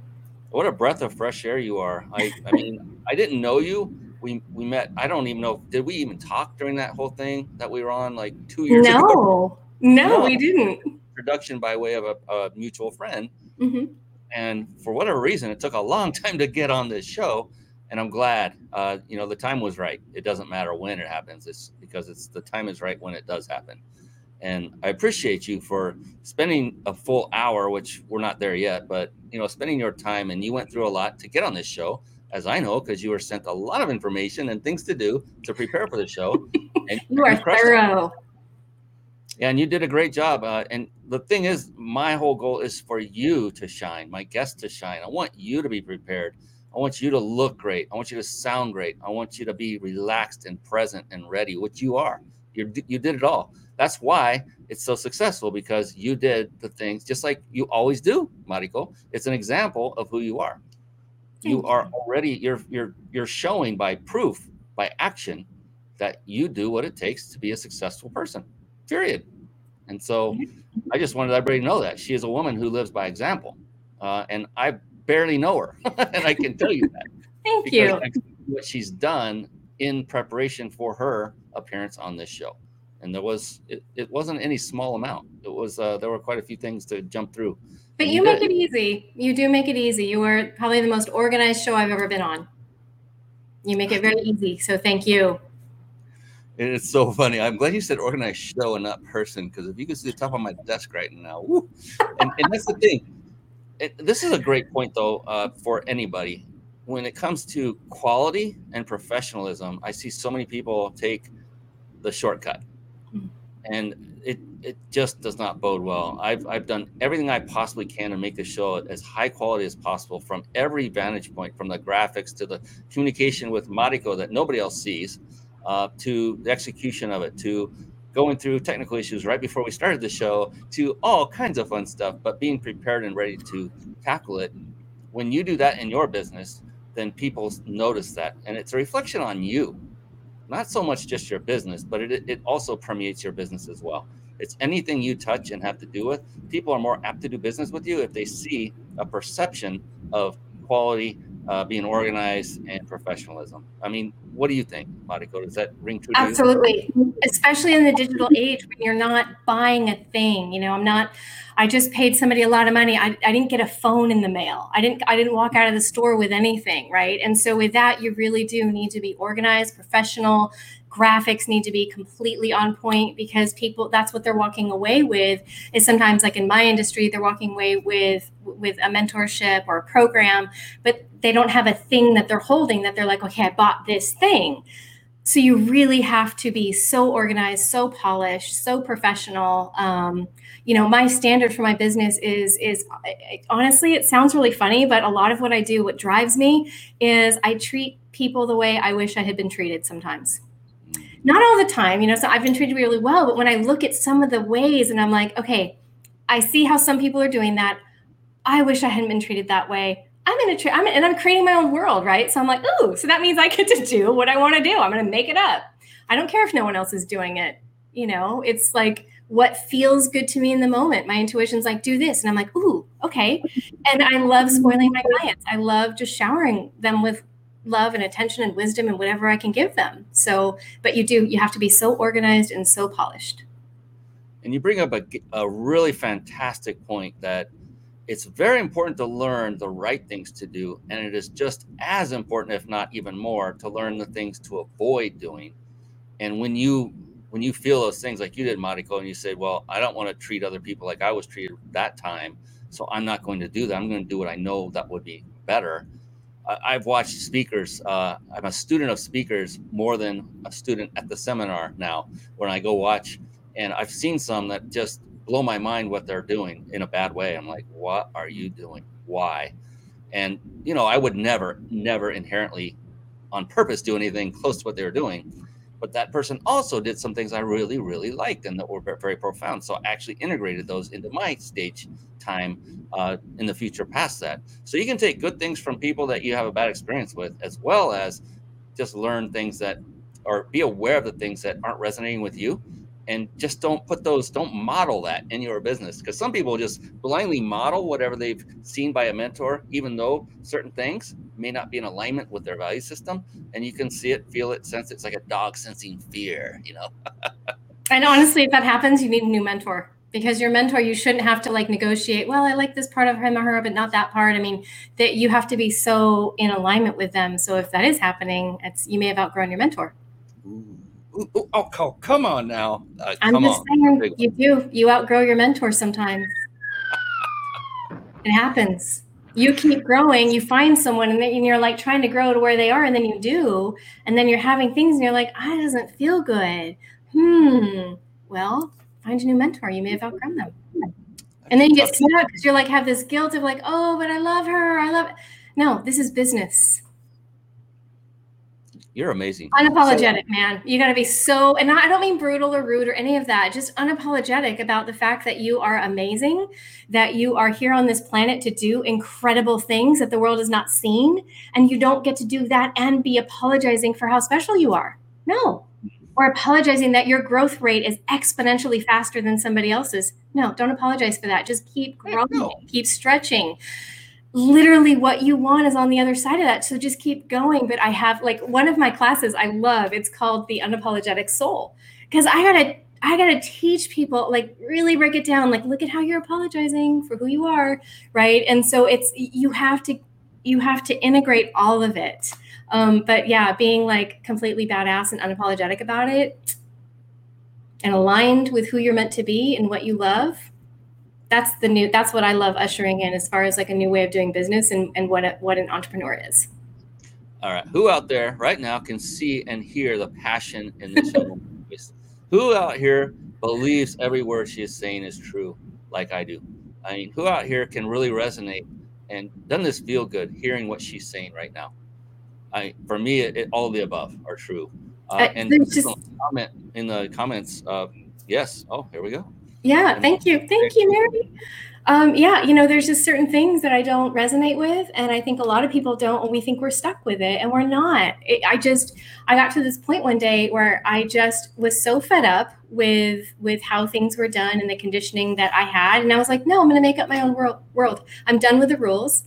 what a breath of fresh air you are. I, I mean, I didn't know you. We we met. I don't even know. Did we even talk during that whole thing that we were on like two years
no.
ago?
No, no, we didn't.
Introduction by way of a, a mutual friend. Mm-hmm. And for whatever reason, it took a long time to get on this show. And I'm glad. Uh, you know, the time was right. It doesn't matter when it happens. It's because it's the time is right when it does happen. And I appreciate you for spending a full hour, which we're not there yet, but you know, spending your time and you went through a lot to get on this show, as I know, because you were sent a lot of information and things to do to prepare for the show.
And you are thorough.
Yeah, and you did a great job. Uh, and the thing is, my whole goal is for you to shine, my guests to shine. I want you to be prepared. I want you to look great. I want you to sound great. I want you to be relaxed and present and ready, which you are. You you did it all. That's why it's so successful because you did the things just like you always do, Mariko. It's an example of who you are. Thank you are already you're you're you're showing by proof, by action that you do what it takes to be a successful person. Period. And so I just wanted everybody to know that. She is a woman who lives by example. Uh, and I barely know her, and I can tell you that.
Thank you.
What she's done in preparation for her appearance on this show. And there was it, it wasn't any small amount. It was uh, there were quite a few things to jump through.
But you, you make it easy. You do make it easy. You are probably the most organized show i've ever been on. You make it very easy so thank you
it's so funny i'm glad you said organized show and not person because if you could see the top of my desk right now woo, and, and that's the thing it, this is a great point though uh, for anybody when it comes to quality and professionalism i see so many people take the shortcut. Mm-hmm. And it, it just does not bode well. I've, I've done everything I possibly can to make the show as high quality as possible from every vantage point, from the graphics to the communication with Mariko that nobody else sees, uh, to the execution of it, to going through technical issues right before we started the show, to all kinds of fun stuff, but being prepared and ready to tackle it. When you do that in your business, then people notice that. And it's a reflection on you, not so much just your business, but it, it also permeates your business as well. It's anything you touch and have to do with. People are more apt to do business with you if they see a perception of quality, uh, being organized, and professionalism. I mean, what do you think, Mariko? Does that ring true?
Absolutely, especially in the digital age when you're not buying a thing. You know, I'm not. I just paid somebody a lot of money. I, I didn't get a phone in the mail. I didn't. I didn't walk out of the store with anything, right? And so with that, you really do need to be organized, professional, graphics need to be completely on point because people that's what they're walking away with is sometimes like in my industry they're walking away with with a mentorship or a program but they don't have a thing that they're holding that they're like okay i bought this thing. So you really have to be so organized so polished so professional. Um, you know my standard for my business is is honestly it sounds really funny but a lot of what i do what drives me is i treat people the way i wish i had been treated sometimes not all the time, you know, so I've been treated really well. But when I look at some of the ways and I'm like, okay, I see how some people are doing that. I wish I hadn't been treated that way. I'm in a, tra- I'm in, and I'm creating my own world, right? So I'm like, ooh, so that means I get to do what I want to do. I'm going to make it up. I don't care if no one else is doing it. You know, it's like what feels good to me in the moment. My intuition's like, do this. And I'm like, ooh, okay. And I love spoiling my clients. I love just showering them with love and attention and wisdom and whatever I can give them. So, but you do, you have to be so organized and so polished.
And you bring up a, a really fantastic point that it's very important to learn the right things to do. And it is just as important, if not even more, to learn the things to avoid doing. And when you when you feel those things like you did, Mariko, and you say, Well, I don't want to treat other people like I was treated that time. So I'm not going to do that. I'm going to do what I know that would be better I've watched speakers. Uh, I'm a student of speakers more than a student at the seminar now. When I go watch, and I've seen some that just blow my mind what they're doing in a bad way. I'm like, what are you doing? Why? And you know, I would never, never inherently, on purpose, do anything close to what they were doing. But that person also did some things I really, really liked and that were very profound. So I actually integrated those into my stage time uh, in the future past that. So you can take good things from people that you have a bad experience with, as well as just learn things that or be aware of the things that aren't resonating with you and just don't put those don't model that in your business because some people just blindly model whatever they've seen by a mentor even though certain things may not be in alignment with their value system and you can see it feel it sense it. it's like a dog sensing fear you know
and honestly if that happens you need a new mentor because your mentor you shouldn't have to like negotiate well i like this part of him or her but not that part i mean that you have to be so in alignment with them so if that is happening it's you may have outgrown your mentor
Ooh. Oh, oh, come on now. Uh,
I'm just on. saying, you do. You outgrow your mentor sometimes. it happens. You keep growing, you find someone, and then you're like trying to grow to where they are, and then you do, and then you're having things, and you're like, "I doesn't feel good. Hmm. Well, find a new mentor. You may have outgrown them. And then you get stuck because you're like have this guilt of like, oh, but I love her. I love. It. No, this is business.
You're amazing.
Unapologetic, so, man. You got to be so, and I don't mean brutal or rude or any of that. Just unapologetic about the fact that you are amazing, that you are here on this planet to do incredible things that the world has not seen. And you don't get to do that and be apologizing for how special you are. No. Or apologizing that your growth rate is exponentially faster than somebody else's. No, don't apologize for that. Just keep growing, no. keep stretching literally what you want is on the other side of that. So just keep going. But I have like one of my classes I love, it's called the unapologetic soul. Because I gotta I gotta teach people like really break it down. Like, look at how you're apologizing for who you are, right? And so it's you have to you have to integrate all of it. Um, but yeah, being like completely badass and unapologetic about it and aligned with who you're meant to be and what you love that's the new that's what i love ushering in as far as like a new way of doing business and, and what a, what an entrepreneur is
all right who out there right now can see and hear the passion in this voice Who out here believes every word she is saying is true, like I do? I mean, who out here can really resonate and doesn't this feel good hearing what she's saying right now? I, for me, it, it, all the above are true. Uh, uh and just comment in the comments. Uh, yes. Oh, here we go.
Yeah. Thank you. Thank you, Mary. Um, yeah, you know, there's just certain things that I don't resonate with, and I think a lot of people don't, and we think we're stuck with it, and we're not. It, I just, I got to this point one day where I just was so fed up with with how things were done and the conditioning that I had, and I was like, no, I'm going to make up my own world. World. I'm done with the rules.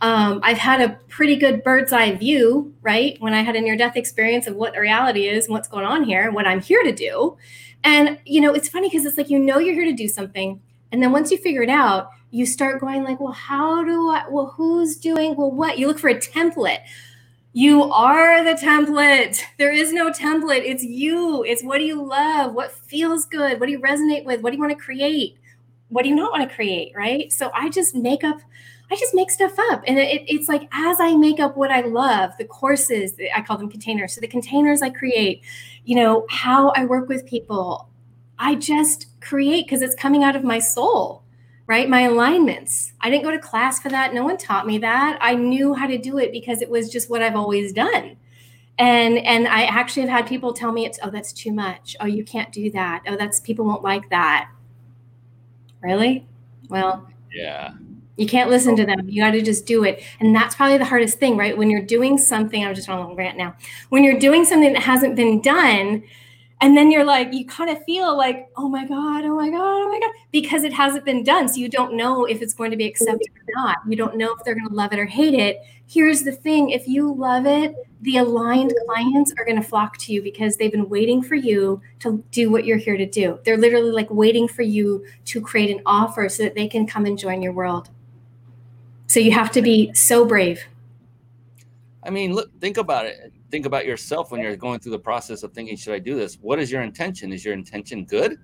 Um, I've had a pretty good bird's eye view, right? When I had a near death experience of what the reality is and what's going on here, and what I'm here to do. And you know, it's funny because it's like you know you're here to do something and then once you figure it out, you start going like, well, how do I, well, who's doing, well, what? You look for a template. You are the template. There is no template. It's you. It's what do you love? What feels good? What do you resonate with? What do you want to create? What do you not want to create? Right. So I just make up, I just make stuff up. And it, it's like as I make up what I love, the courses, I call them containers. So the containers I create, you know, how I work with people, I just create because it's coming out of my soul, right? My alignments. I didn't go to class for that. No one taught me that. I knew how to do it because it was just what I've always done. And and I actually have had people tell me it's oh that's too much. Oh you can't do that. Oh that's people won't like that. Really? Well,
yeah.
You can't listen to oh. them. You got to just do it. And that's probably the hardest thing, right? When you're doing something, I'm just on a little rant now. When you're doing something that hasn't been done, and then you're like you kind of feel like oh my god oh my god oh my god because it hasn't been done so you don't know if it's going to be accepted or not you don't know if they're going to love it or hate it here's the thing if you love it the aligned clients are going to flock to you because they've been waiting for you to do what you're here to do they're literally like waiting for you to create an offer so that they can come and join your world so you have to be so brave
i mean look think about it think about yourself when you're going through the process of thinking, should I do this? What is your intention? Is your intention good?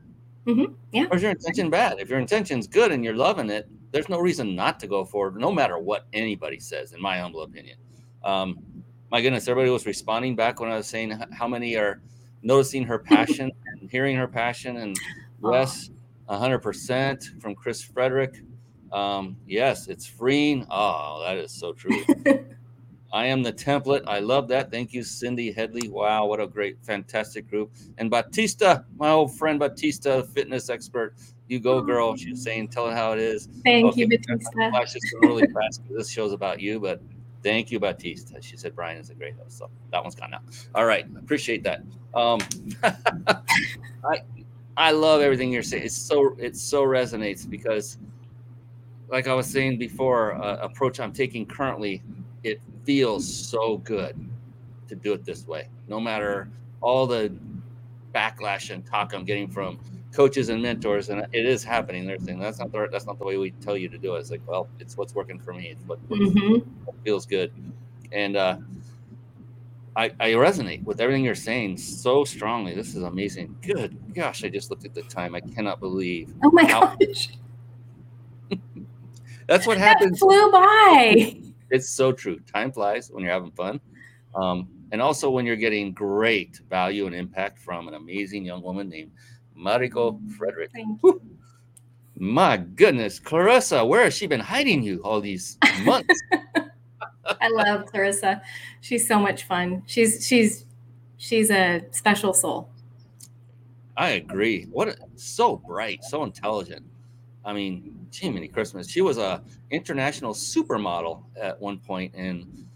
Mm-hmm. Yeah.
Or is your intention bad? If your intention's good and you're loving it, there's no reason not to go forward, no matter what anybody says, in my humble opinion. Um, my goodness, everybody was responding back when I was saying how many are noticing her passion and hearing her passion. And Wes, 100% from Chris Frederick. Um, yes, it's freeing. Oh, that is so true. I am the template. I love that. Thank you, Cindy Headley. Wow, what a great, fantastic group. And Batista, my old friend Batista, fitness expert. You go, girl. She's saying, tell it how it is.
Thank okay, you, Batista.
Flash this really fast this show's about you, but thank you, Batista. She said Brian is a great host. So that one's gone now. All right. Appreciate that. Um, I I love everything you're saying. It's so it so resonates because like I was saying before, uh, approach I'm taking currently, it feels so good to do it this way, no matter all the backlash and talk I'm getting from coaches and mentors, and it is happening. They're saying that's not the that's not the way we tell you to do it. It's like, well, it's what's working for me. It's what, mm-hmm. what feels good, and uh, I, I resonate with everything you're saying so strongly. This is amazing. Good gosh, I just looked at the time. I cannot believe.
Oh my how- gosh.
That's what happens.
That flew by
it's so true. Time flies when you're having fun. Um, and also when you're getting great value and impact from an amazing young woman named Mariko Frederick. My goodness, Clarissa, where has she been hiding you all these months?
I love Clarissa. She's so much fun. She's she's she's a special soul.
I agree. What a, so bright, so intelligent. I mean, Jiminy Christmas. She was a international supermodel at one point, and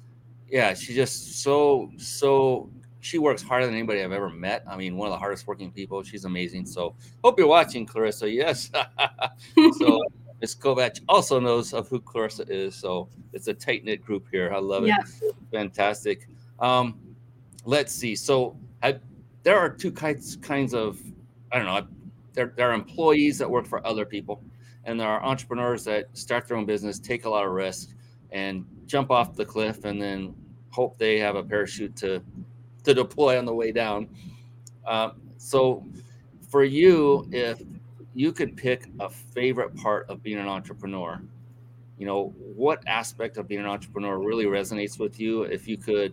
yeah, she just so so. She works harder than anybody I've ever met. I mean, one of the hardest working people. She's amazing. So, hope you're watching, Clarissa. Yes. so, Miss Kovac also knows of who Clarissa is. So, it's a tight knit group here. I love it. Yeah. Fantastic. Um, let's see. So, I, there are two kinds kinds of I don't know. There, there are employees that work for other people and there are entrepreneurs that start their own business, take a lot of risk, and jump off the cliff, and then hope they have a parachute to to deploy on the way down. Uh, so, for you, if you could pick a favorite part of being an entrepreneur, you know what aspect of being an entrepreneur really resonates with you. If you could,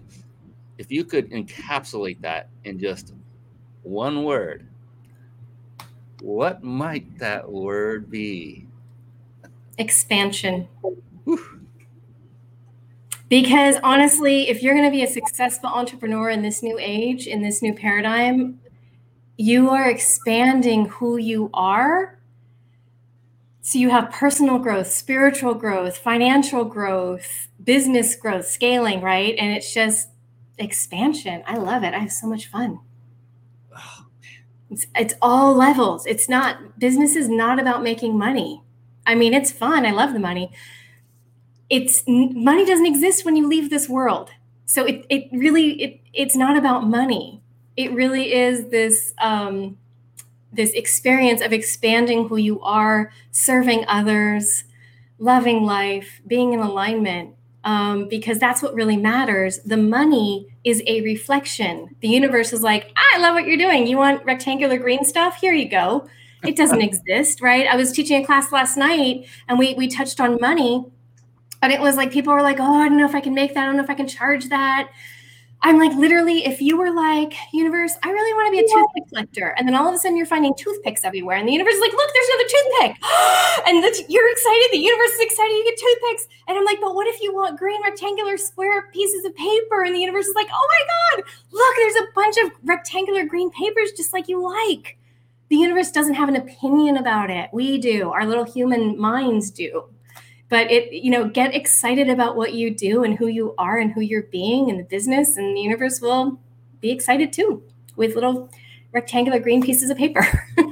if you could encapsulate that in just one word, what might that word be?
Expansion. Whew. Because honestly, if you're going to be a successful entrepreneur in this new age, in this new paradigm, you are expanding who you are. So you have personal growth, spiritual growth, financial growth, business growth, scaling, right? And it's just expansion. I love it. I have so much fun. It's, it's all levels. It's not, business is not about making money. I mean, it's fun. I love the money. It's money doesn't exist when you leave this world. So it, it really, it, it's not about money. It really is this, um, this experience of expanding who you are, serving others, loving life, being in alignment, um, because that's what really matters. The money is a reflection. The universe is like, I love what you're doing. You want rectangular green stuff? Here you go. It doesn't exist, right? I was teaching a class last night and we we touched on money. And it was like people were like, oh, I don't know if I can make that. I don't know if I can charge that. I'm like, literally, if you were like, universe, I really want to be a toothpick collector. And then all of a sudden you're finding toothpicks everywhere. And the universe is like, look, there's another toothpick. and the, you're excited. The universe is excited. You get toothpicks. And I'm like, but what if you want green rectangular square pieces of paper? And the universe is like, oh my God, look, there's a bunch of rectangular green papers just like you like. The universe doesn't have an opinion about it. We do. Our little human minds do. But it you know get excited about what you do and who you are and who you're being in the business and the universe will be excited too with little rectangular green pieces of paper.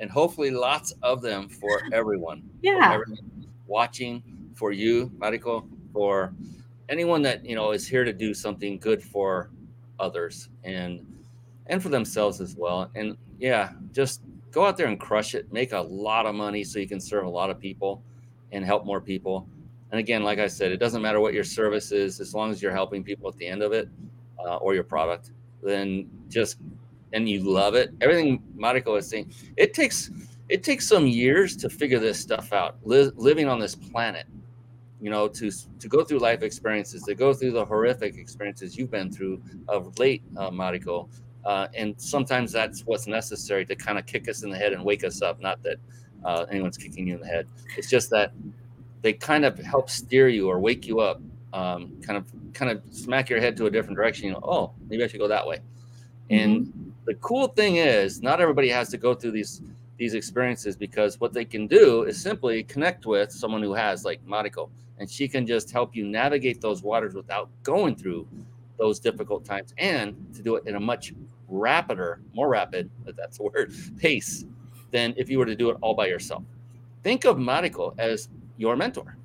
And hopefully lots of them for everyone.
Yeah.
for everyone watching for you Mariko, for anyone that you know is here to do something good for others. And and for themselves as well and yeah just go out there and crush it, make a lot of money so you can serve a lot of people and help more people. And again, like I said, it doesn't matter what your service is, as long as you're helping people at the end of it uh, or your product, then just and you love it. Everything Mariko is saying, it takes it takes some years to figure this stuff out. Li- living on this planet, you know, to to go through life experiences, to go through the horrific experiences you've been through of late, uh, Mariko, uh, and sometimes that's what's necessary to kind of kick us in the head and wake us up. Not that uh, anyone's kicking you in the head. It's just that they kind of help steer you or wake you up, um, kind of kind of smack your head to a different direction. You know, oh, maybe I should go that way. Mm-hmm. And the cool thing is, not everybody has to go through these these experiences because what they can do is simply connect with someone who has, like Mariko, and she can just help you navigate those waters without going through those difficult times and to do it in a much rapider, more rapid, if that's a word, pace than if you were to do it all by yourself. Think of Mariko as your mentor.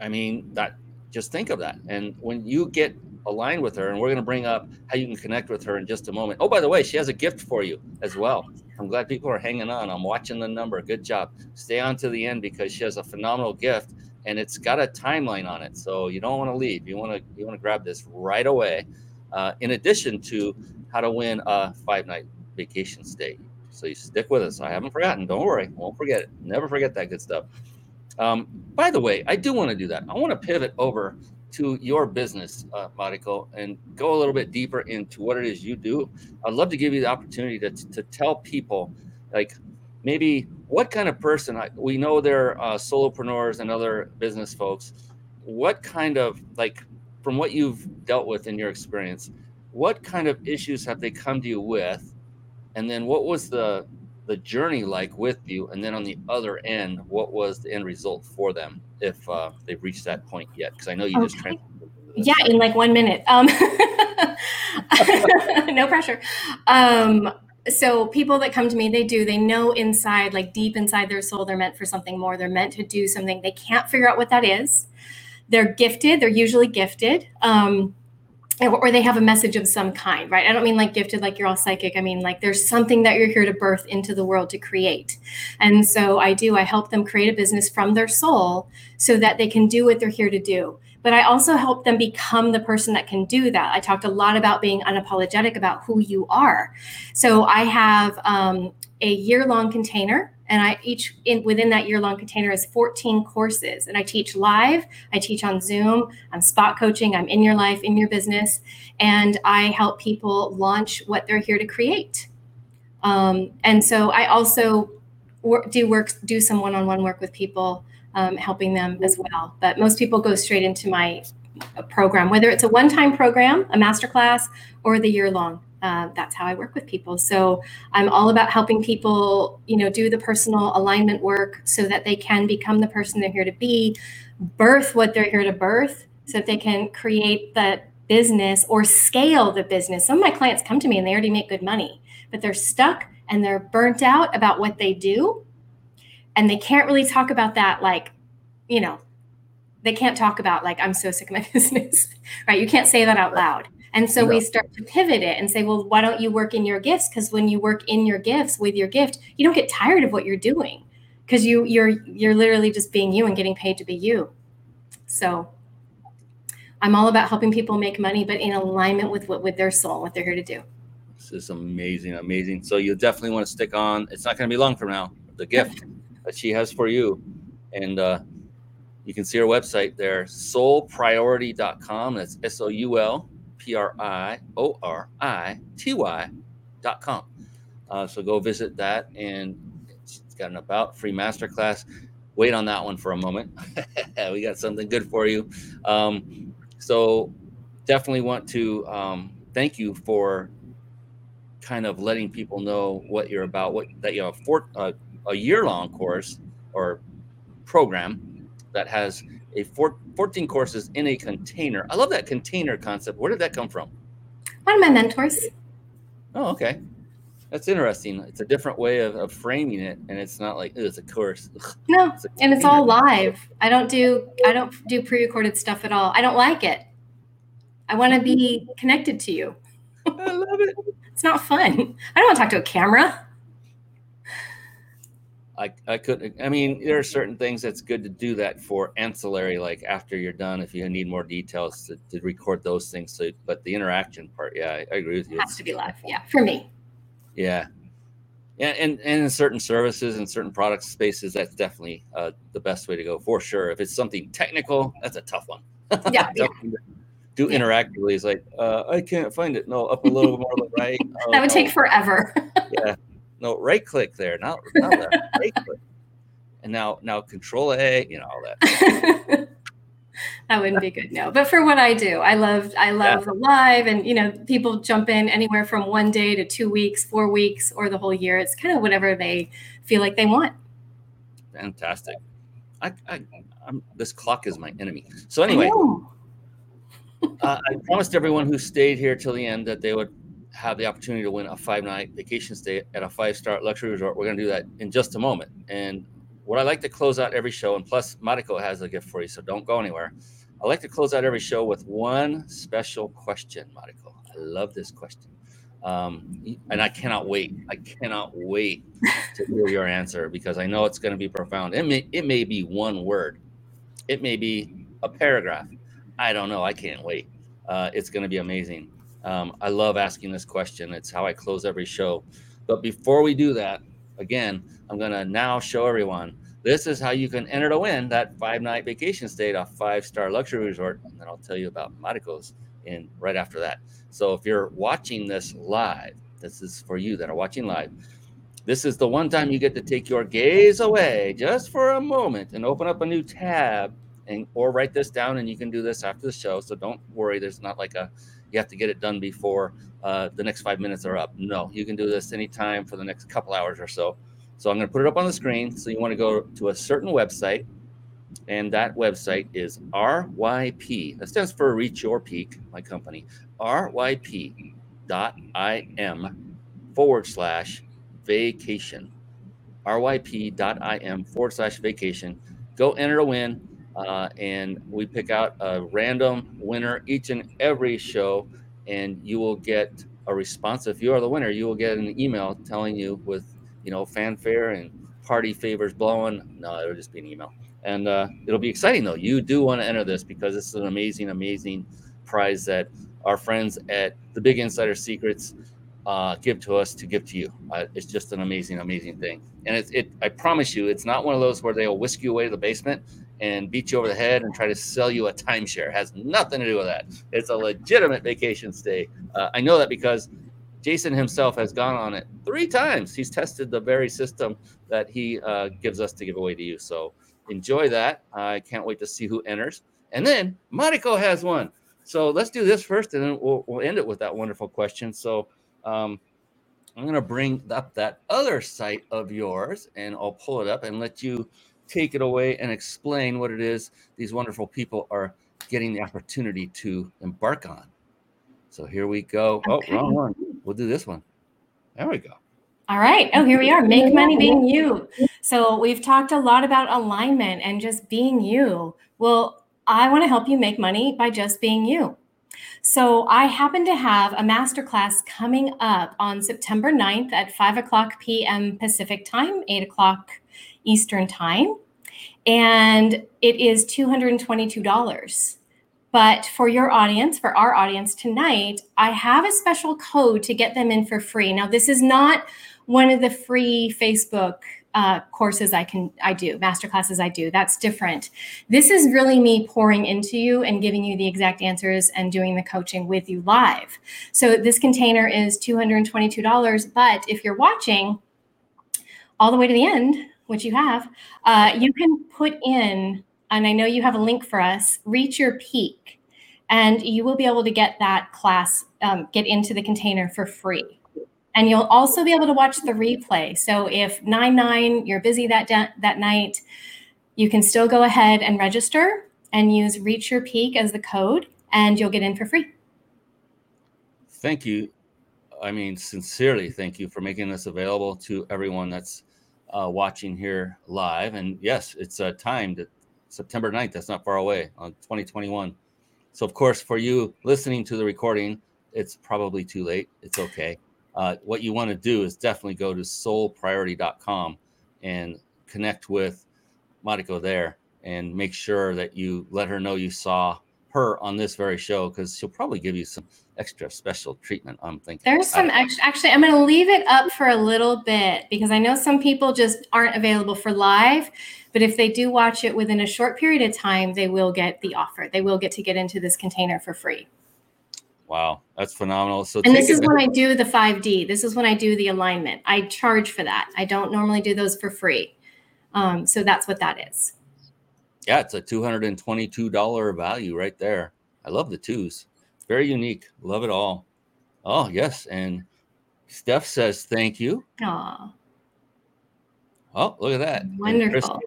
I mean, that just think of that. And when you get aligned with her, and we're going to bring up how you can connect with her in just a moment. Oh, by the way, she has a gift for you as well. I'm glad people are hanging on. I'm watching the number. Good job. Stay on to the end because she has a phenomenal gift and it's got a timeline on it. So you don't want to leave. You want to you want to grab this right away. Uh, in addition to how to win a five night vacation stay. So you stick with us. I haven't forgotten. Don't worry. Won't forget it. Never forget that good stuff. Um, by the way, I do want to do that. I want to pivot over to your business, uh, and go a little bit deeper into what it is you do. I'd love to give you the opportunity to, to tell people, like, maybe what kind of person I, we know they're uh, solopreneurs and other business folks. What kind of like from what you've dealt with in your experience what kind of issues have they come to you with? And then what was the the journey like with you? And then on the other end what was the end result for them if uh, they've reached that point yet? Because i know you okay. just trans-
yeah in like one minute. Um no pressure. Um so people that come to me they do they know inside like deep inside their soul they're meant for something more. They're meant to do something. They can't figure out what that is. They're gifted. They're usually gifted um, or they have a message of some kind right? I don't mean like gifted like you're all psychic. I mean like there's something that you're here to birth into the world to create. And so i do i help them create a business from their soul so that they can do what they're here to do but I also help them become the person that can do that. I talked a lot about being unapologetic about who you are. So I have um, a year long container and I each in within that year long container is 14 courses and I teach live, I teach on Zoom, I'm spot coaching, I'm in your life, in your business, and I help people launch what they're here to create. Um, and so I also work, do work, do some one-on-one work with people, um, helping them as well. But most people go straight into my program, whether it's a one-time program, a masterclass, or the year-long. Uh, that's how I work with people. So I'm all about helping people, you know, do the personal alignment work so that they can become the person they're here to be, birth what they're here to birth, so that they can create that business or scale the business. Some of my clients come to me and they already make good money, but they're stuck and they're burnt out about what they do. And they can't really talk about that, like, you know, they can't talk about, like, I'm so sick of my business, right? You can't say that out loud. And so we start to pivot it and say, well, why don't you work in your gifts? Because when you work in your gifts with your gift, you don't get tired of what you're doing because you you're you're literally just being you and getting paid to be you. So I'm all about helping people make money, but in alignment with what with their soul, what they're here to do.
This is amazing, amazing. So you definitely want to stick on. It's not going to be long from now. The gift that she has for you, and uh, you can see her website there, soulpriority.com. That's S O U L P R I O R I T Y.com. Uh, so go visit that, and it's got an about free masterclass. Wait on that one for a moment. we got something good for you. Um, so definitely want to um, thank you for kind of letting people know what you're about. What that you know, for, uh, a year long course or program that has a four, 14 courses in a container. I love that container concept. Where did that come from?
One of my mentors.
Oh, okay. That's interesting. It's a different way of, of framing it, and it's not like it's a course.
No, it's a and it's all live. I don't do I don't do pre-recorded stuff at all. I don't like it. I want to be connected to you.
I love it.
it's not fun. I don't want to talk to a camera.
I, I could I mean there are certain things that's good to do that for ancillary like after you're done if you need more details to, to record those things so but the interaction part yeah I, I agree with you.
It has to be live yeah for me.
Yeah. Yeah and, and in certain services and certain product spaces that's definitely uh, the best way to go for sure. If it's something technical that's a tough one.
Yeah, yeah.
do interactively is like uh, I can't find it no up a little more to the right
oh, that would take forever.
Yeah no right click there, not, not left, right click. And now now control A, you know, all
that. that wouldn't be good, no. But for what I do, I love I love yeah. the live and you know, people jump in anywhere from one day to two weeks, four weeks, or the whole year. It's kind of whatever they feel like they want.
Fantastic. I, I I'm, this clock is my enemy. So anyway, uh, I promised everyone who stayed here till the end that they would have the opportunity to win a five night vacation stay at a five star luxury resort. We're going to do that in just a moment. And what I like to close out every show, and plus Mariko has a gift for you, so don't go anywhere. I like to close out every show with one special question, Mariko. I love this question. Um, and I cannot wait. I cannot wait to hear your answer because I know it's going to be profound. It may, it may be one word, it may be a paragraph. I don't know. I can't wait. Uh, it's going to be amazing. Um, I love asking this question. It's how I close every show. But before we do that, again, I'm going to now show everyone this is how you can enter to win that five night vacation stay at a five star luxury resort. And then I'll tell you about Mariko's in right after that. So if you're watching this live, this is for you that are watching live. This is the one time you get to take your gaze away just for a moment and open up a new tab and or write this down and you can do this after the show. So don't worry, there's not like a you have to get it done before uh, the next five minutes are up. No, you can do this anytime for the next couple hours or so. So I'm going to put it up on the screen. So you want to go to a certain website, and that website is RYP. That stands for Reach Your Peak, my company. RYP dot im forward slash vacation. RYP.im forward slash vacation. Go enter a win uh, and we pick out a random winner each and every show, and you will get a response. If you are the winner, you will get an email telling you with you know fanfare and party favors blowing. No, it'll just be an email, and uh, it'll be exciting though. You do want to enter this because this is an amazing, amazing prize that our friends at the Big Insider Secrets uh, give to us to give to you. Uh, it's just an amazing, amazing thing. And it's, it, I promise you, it's not one of those where they'll whisk you away to the basement and beat you over the head and try to sell you a timeshare. It has nothing to do with that. It's a legitimate vacation stay. Uh, I know that because Jason himself has gone on it three times. He's tested the very system that he uh, gives us to give away to you. So enjoy that. I can't wait to see who enters. And then Mariko has one. So let's do this first, and then we'll, we'll end it with that wonderful question. So um, I'm going to bring up that other site of yours, and I'll pull it up and let you take it away and explain what it is these wonderful people are getting the opportunity to embark on. So here we go. Oh, wrong one. We'll do this one. There we go.
All right. Oh, here we are. Make money being you. So we've talked a lot about alignment and just being you. Well, I want to help you make money by just being you. So I happen to have a masterclass coming up on September 9th at 5 o'clock p.m. Pacific time, 8 o'clock Eastern time. And it is $222. But for your audience, for our audience tonight, I have a special code to get them in for free. Now, this is not one of the free Facebook uh, courses I can I do, master classes I do. That's different. This is really me pouring into you and giving you the exact answers and doing the coaching with you live. So this container is two hundred and twenty-two dollars. But if you're watching all the way to the end, which you have, uh, you can put in, and I know you have a link for us. Reach your peak, and you will be able to get that class, um, get into the container for free. And you'll also be able to watch the replay. So if 9 9, you're busy that, da- that night, you can still go ahead and register and use Reach Your Peak as the code, and you'll get in for free.
Thank you. I mean, sincerely, thank you for making this available to everyone that's uh, watching here live. And yes, it's uh, timed September 9th. That's not far away on 2021. So, of course, for you listening to the recording, it's probably too late. It's okay. Uh, what you want to do is definitely go to soulpriority.com and connect with Mariko there and make sure that you let her know you saw her on this very show because she'll probably give you some extra special treatment. I'm thinking
There's some extra, actually, I'm going to leave it up for a little bit because I know some people just aren't available for live. But if they do watch it within a short period of time, they will get the offer. They will get to get into this container for free.
Wow, that's phenomenal. So
And this is when I do the 5D. This is when I do the alignment. I charge for that. I don't normally do those for free. Um, so that's what that is.
Yeah, it's a two hundred and twenty-two dollar value right there. I love the twos. Very unique. Love it all. Oh yes, and Steph says thank you.
Aw,
Oh, look at that. And Chris,
wonderful.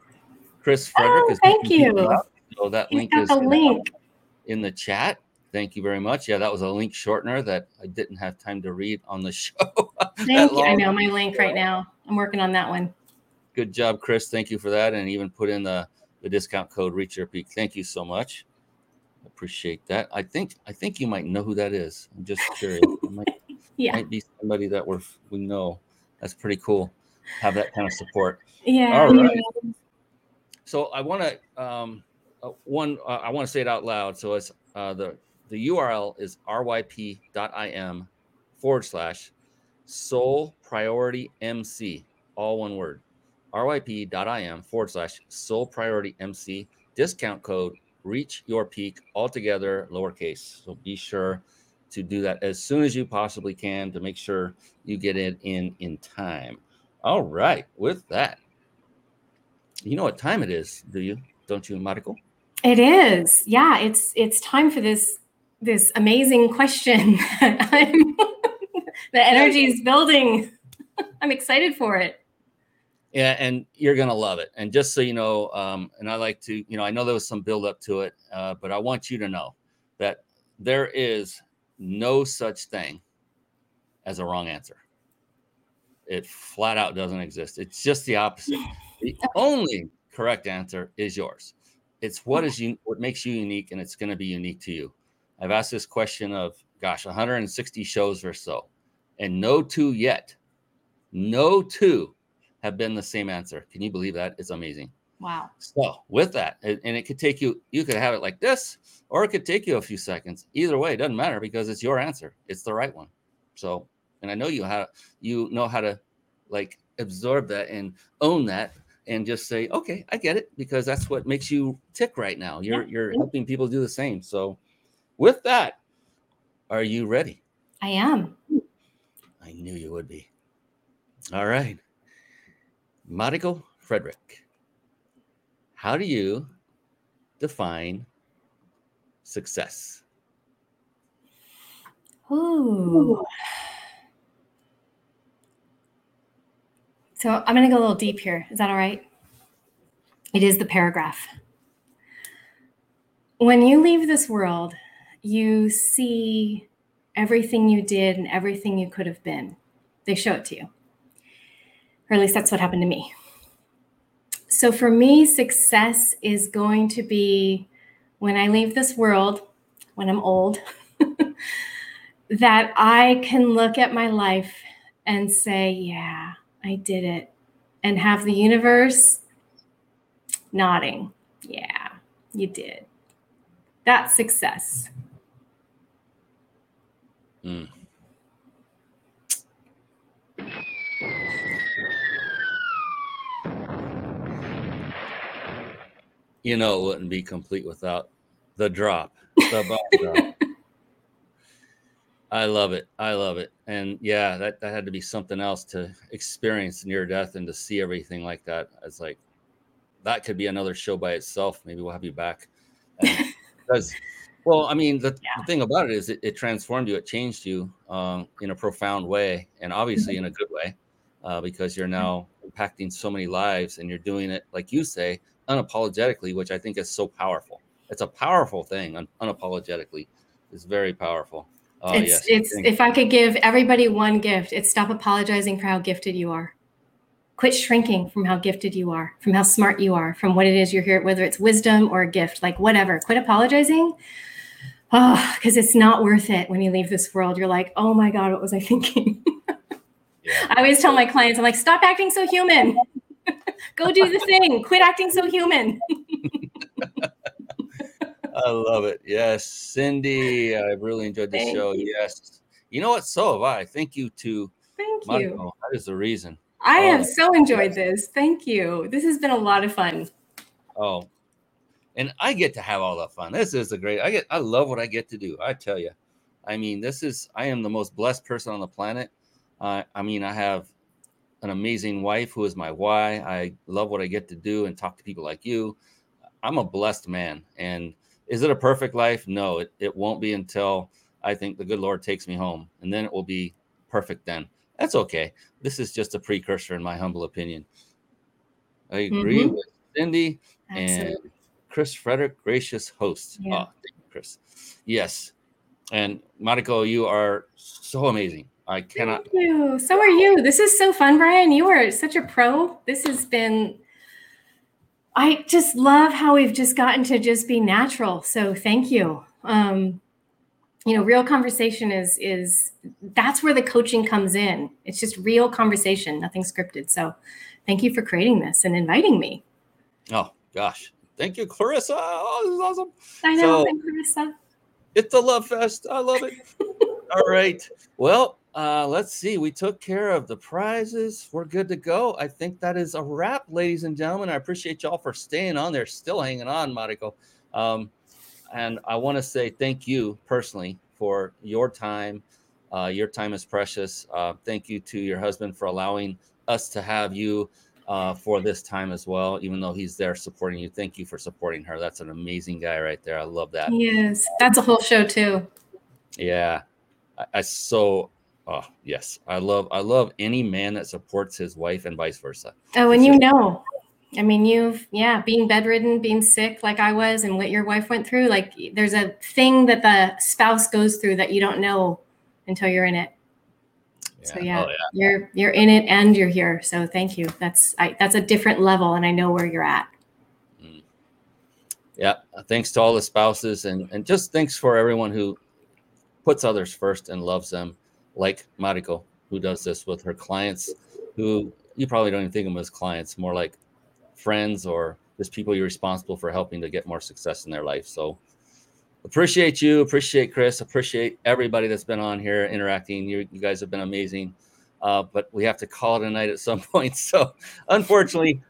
Chris oh, Frederick
Oh,
is
thank you.
So that
He's
link is
the
in-
link.
in the chat. Thank you very much. Yeah, that was a link shortener that I didn't have time to read on the show.
Thank you. I know my link right now. I'm working on that one.
Good job, Chris. Thank you for that, and even put in the the discount code Reach Your Peak. Thank you so much. Appreciate that. I think I think you might know who that is. I'm just curious. It might,
Yeah.
might be somebody that we're we know. That's pretty cool. Have that kind of support.
Yeah.
All right. So I want to um, uh, one. Uh, I want to say it out loud. So it's uh, the the URL is ryp.im forward slash soul priority MC, all one word. ryp.im forward slash soul priority MC. Discount code reach your peak altogether lowercase. So be sure to do that as soon as you possibly can to make sure you get it in in time. All right. With that, you know what time it is, do you? Don't you, Mariko?
It is. Yeah, it's it's time for this this amazing question. The energy is building. I'm excited for it.
Yeah, and you're gonna love it. And just so you know, um, and I like to, you know, I know there was some build up to it, uh, but I want you to know that there is no such thing as a wrong answer. It flat out doesn't exist. It's just the opposite. The only correct answer is yours. It's what is you what makes you unique, and it's going to be unique to you. I've asked this question of gosh, 160 shows or so, and no two yet, no two have been the same answer. Can you believe that? It's amazing.
Wow.
So with that, and it could take you, you could have it like this, or it could take you a few seconds. Either way, it doesn't matter because it's your answer. It's the right one. So, and I know you how you know how to like absorb that and own that and just say, okay, I get it because that's what makes you tick right now. You're you're helping people do the same. So with that, are you ready?
I am.
I knew you would be. All right. Mariko Frederick, how do you define success?
Ooh. So I'm going to go a little deep here. Is that all right? It is the paragraph. When you leave this world, you see everything you did and everything you could have been. They show it to you. Or at least that's what happened to me. So for me, success is going to be when I leave this world, when I'm old, that I can look at my life and say, yeah, I did it. And have the universe nodding. Yeah, you did. That's success. Mm.
You know, it wouldn't be complete without the drop, the drop. I love it. I love it. And yeah, that, that had to be something else to experience near death and to see everything like that. It's like that could be another show by itself. Maybe we'll have you back. Because well, I mean, the, yeah. the, thing about it is it, it, transformed you, it changed you um, in a profound way, and obviously mm-hmm. in a good way, uh, because you're now impacting so many lives and you're doing it, like you say, unapologetically, which I think is so powerful. It's a powerful thing, un- unapologetically. It's very powerful.
Oh, it's, yes, it's if I could give everybody one gift, it's stop apologizing for how gifted you are. Quit shrinking from how gifted you are, from how smart you are, from what it is you're here, whether it's wisdom or a gift, like whatever. Quit apologizing ah, oh, because it's not worth it when you leave this world. You're like, oh my God, what was I thinking? yeah. I always tell my clients, I'm like, stop acting so human. Go do the thing. Quit acting so human.
I love it. Yes, Cindy, I really enjoyed the Thank show. You. Yes. You know what? So have I. Thank you to
Thank you.
That is the reason.
I oh, have so enjoyed this. Thank you. This has been a lot of fun.
Oh, and I get to have all the fun. This is a great. I get. I love what I get to do. I tell you, I mean, this is. I am the most blessed person on the planet. Uh, I mean, I have an amazing wife who is my why. I love what I get to do and talk to people like you. I'm a blessed man. And is it a perfect life? No, it, it won't be until I think the good Lord takes me home, and then it will be perfect. Then that's okay. This is just a precursor, in my humble opinion. I agree mm-hmm. with Cindy Absolutely. and Chris Frederick, gracious host. Yeah. Oh, thank you, Chris. Yes. And Mariko, you are so amazing. I cannot.
Thank you. So are you. This is so fun, Brian. You are such a pro. This has been. I just love how we've just gotten to just be natural. So thank you. Um, you know, real conversation is is that's where the coaching comes in. It's just real conversation, nothing scripted. So thank you for creating this and inviting me.
Oh gosh, Thank you, Clarissa. Oh, this is awesome.
I know, so, Clarissa.
It's a love fest. I love it. All right. Well, uh, let's see. We took care of the prizes. We're good to go. I think that is a wrap, ladies and gentlemen. I appreciate y'all for staying on there, still hanging on, Mariko. Um, and I want to say thank you personally for your time. Uh, your time is precious. Uh, thank you to your husband for allowing us to have you uh, for this time as well, even though he's there supporting you. Thank you for supporting her. That's an amazing guy right there. I love that.
Yes, that's a whole show too.
Yeah, I, I so oh yes, I love I love any man that supports his wife and vice versa.
Oh, and you know, I mean, you've yeah, being bedridden, being sick like I was, and what your wife went through. Like, there's a thing that the spouse goes through that you don't know until you're in it. So yeah, oh, yeah, you're you're in it and you're here. So thank you. That's I, that's a different level, and I know where you're at. Mm.
Yeah, thanks to all the spouses, and and just thanks for everyone who puts others first and loves them, like Mariko, who does this with her clients, who you probably don't even think of them as clients, more like friends or just people you're responsible for helping to get more success in their life. So appreciate you, appreciate Chris, appreciate everybody that's been on here interacting. You, you guys have been amazing. Uh, but we have to call it a night at some point. So unfortunately,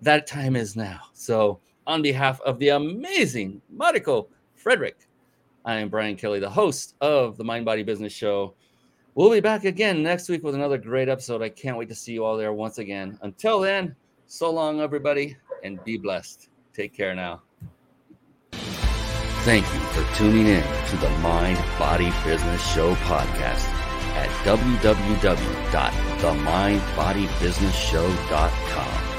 that time is now. So on behalf of the amazing Mariko Frederick, I am Brian Kelly, the host of the Mind Body Business Show. We'll be back again next week with another great episode. I can't wait to see you all there once again. Until then, so long, everybody, and be blessed. Take care now. Thank you for tuning in to the Mind Body Business Show podcast at www.themindbodybusinessshow.com.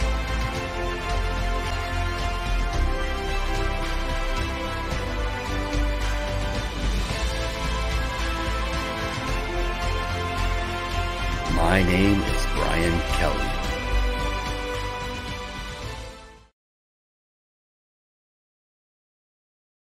My name is Brian Kelly.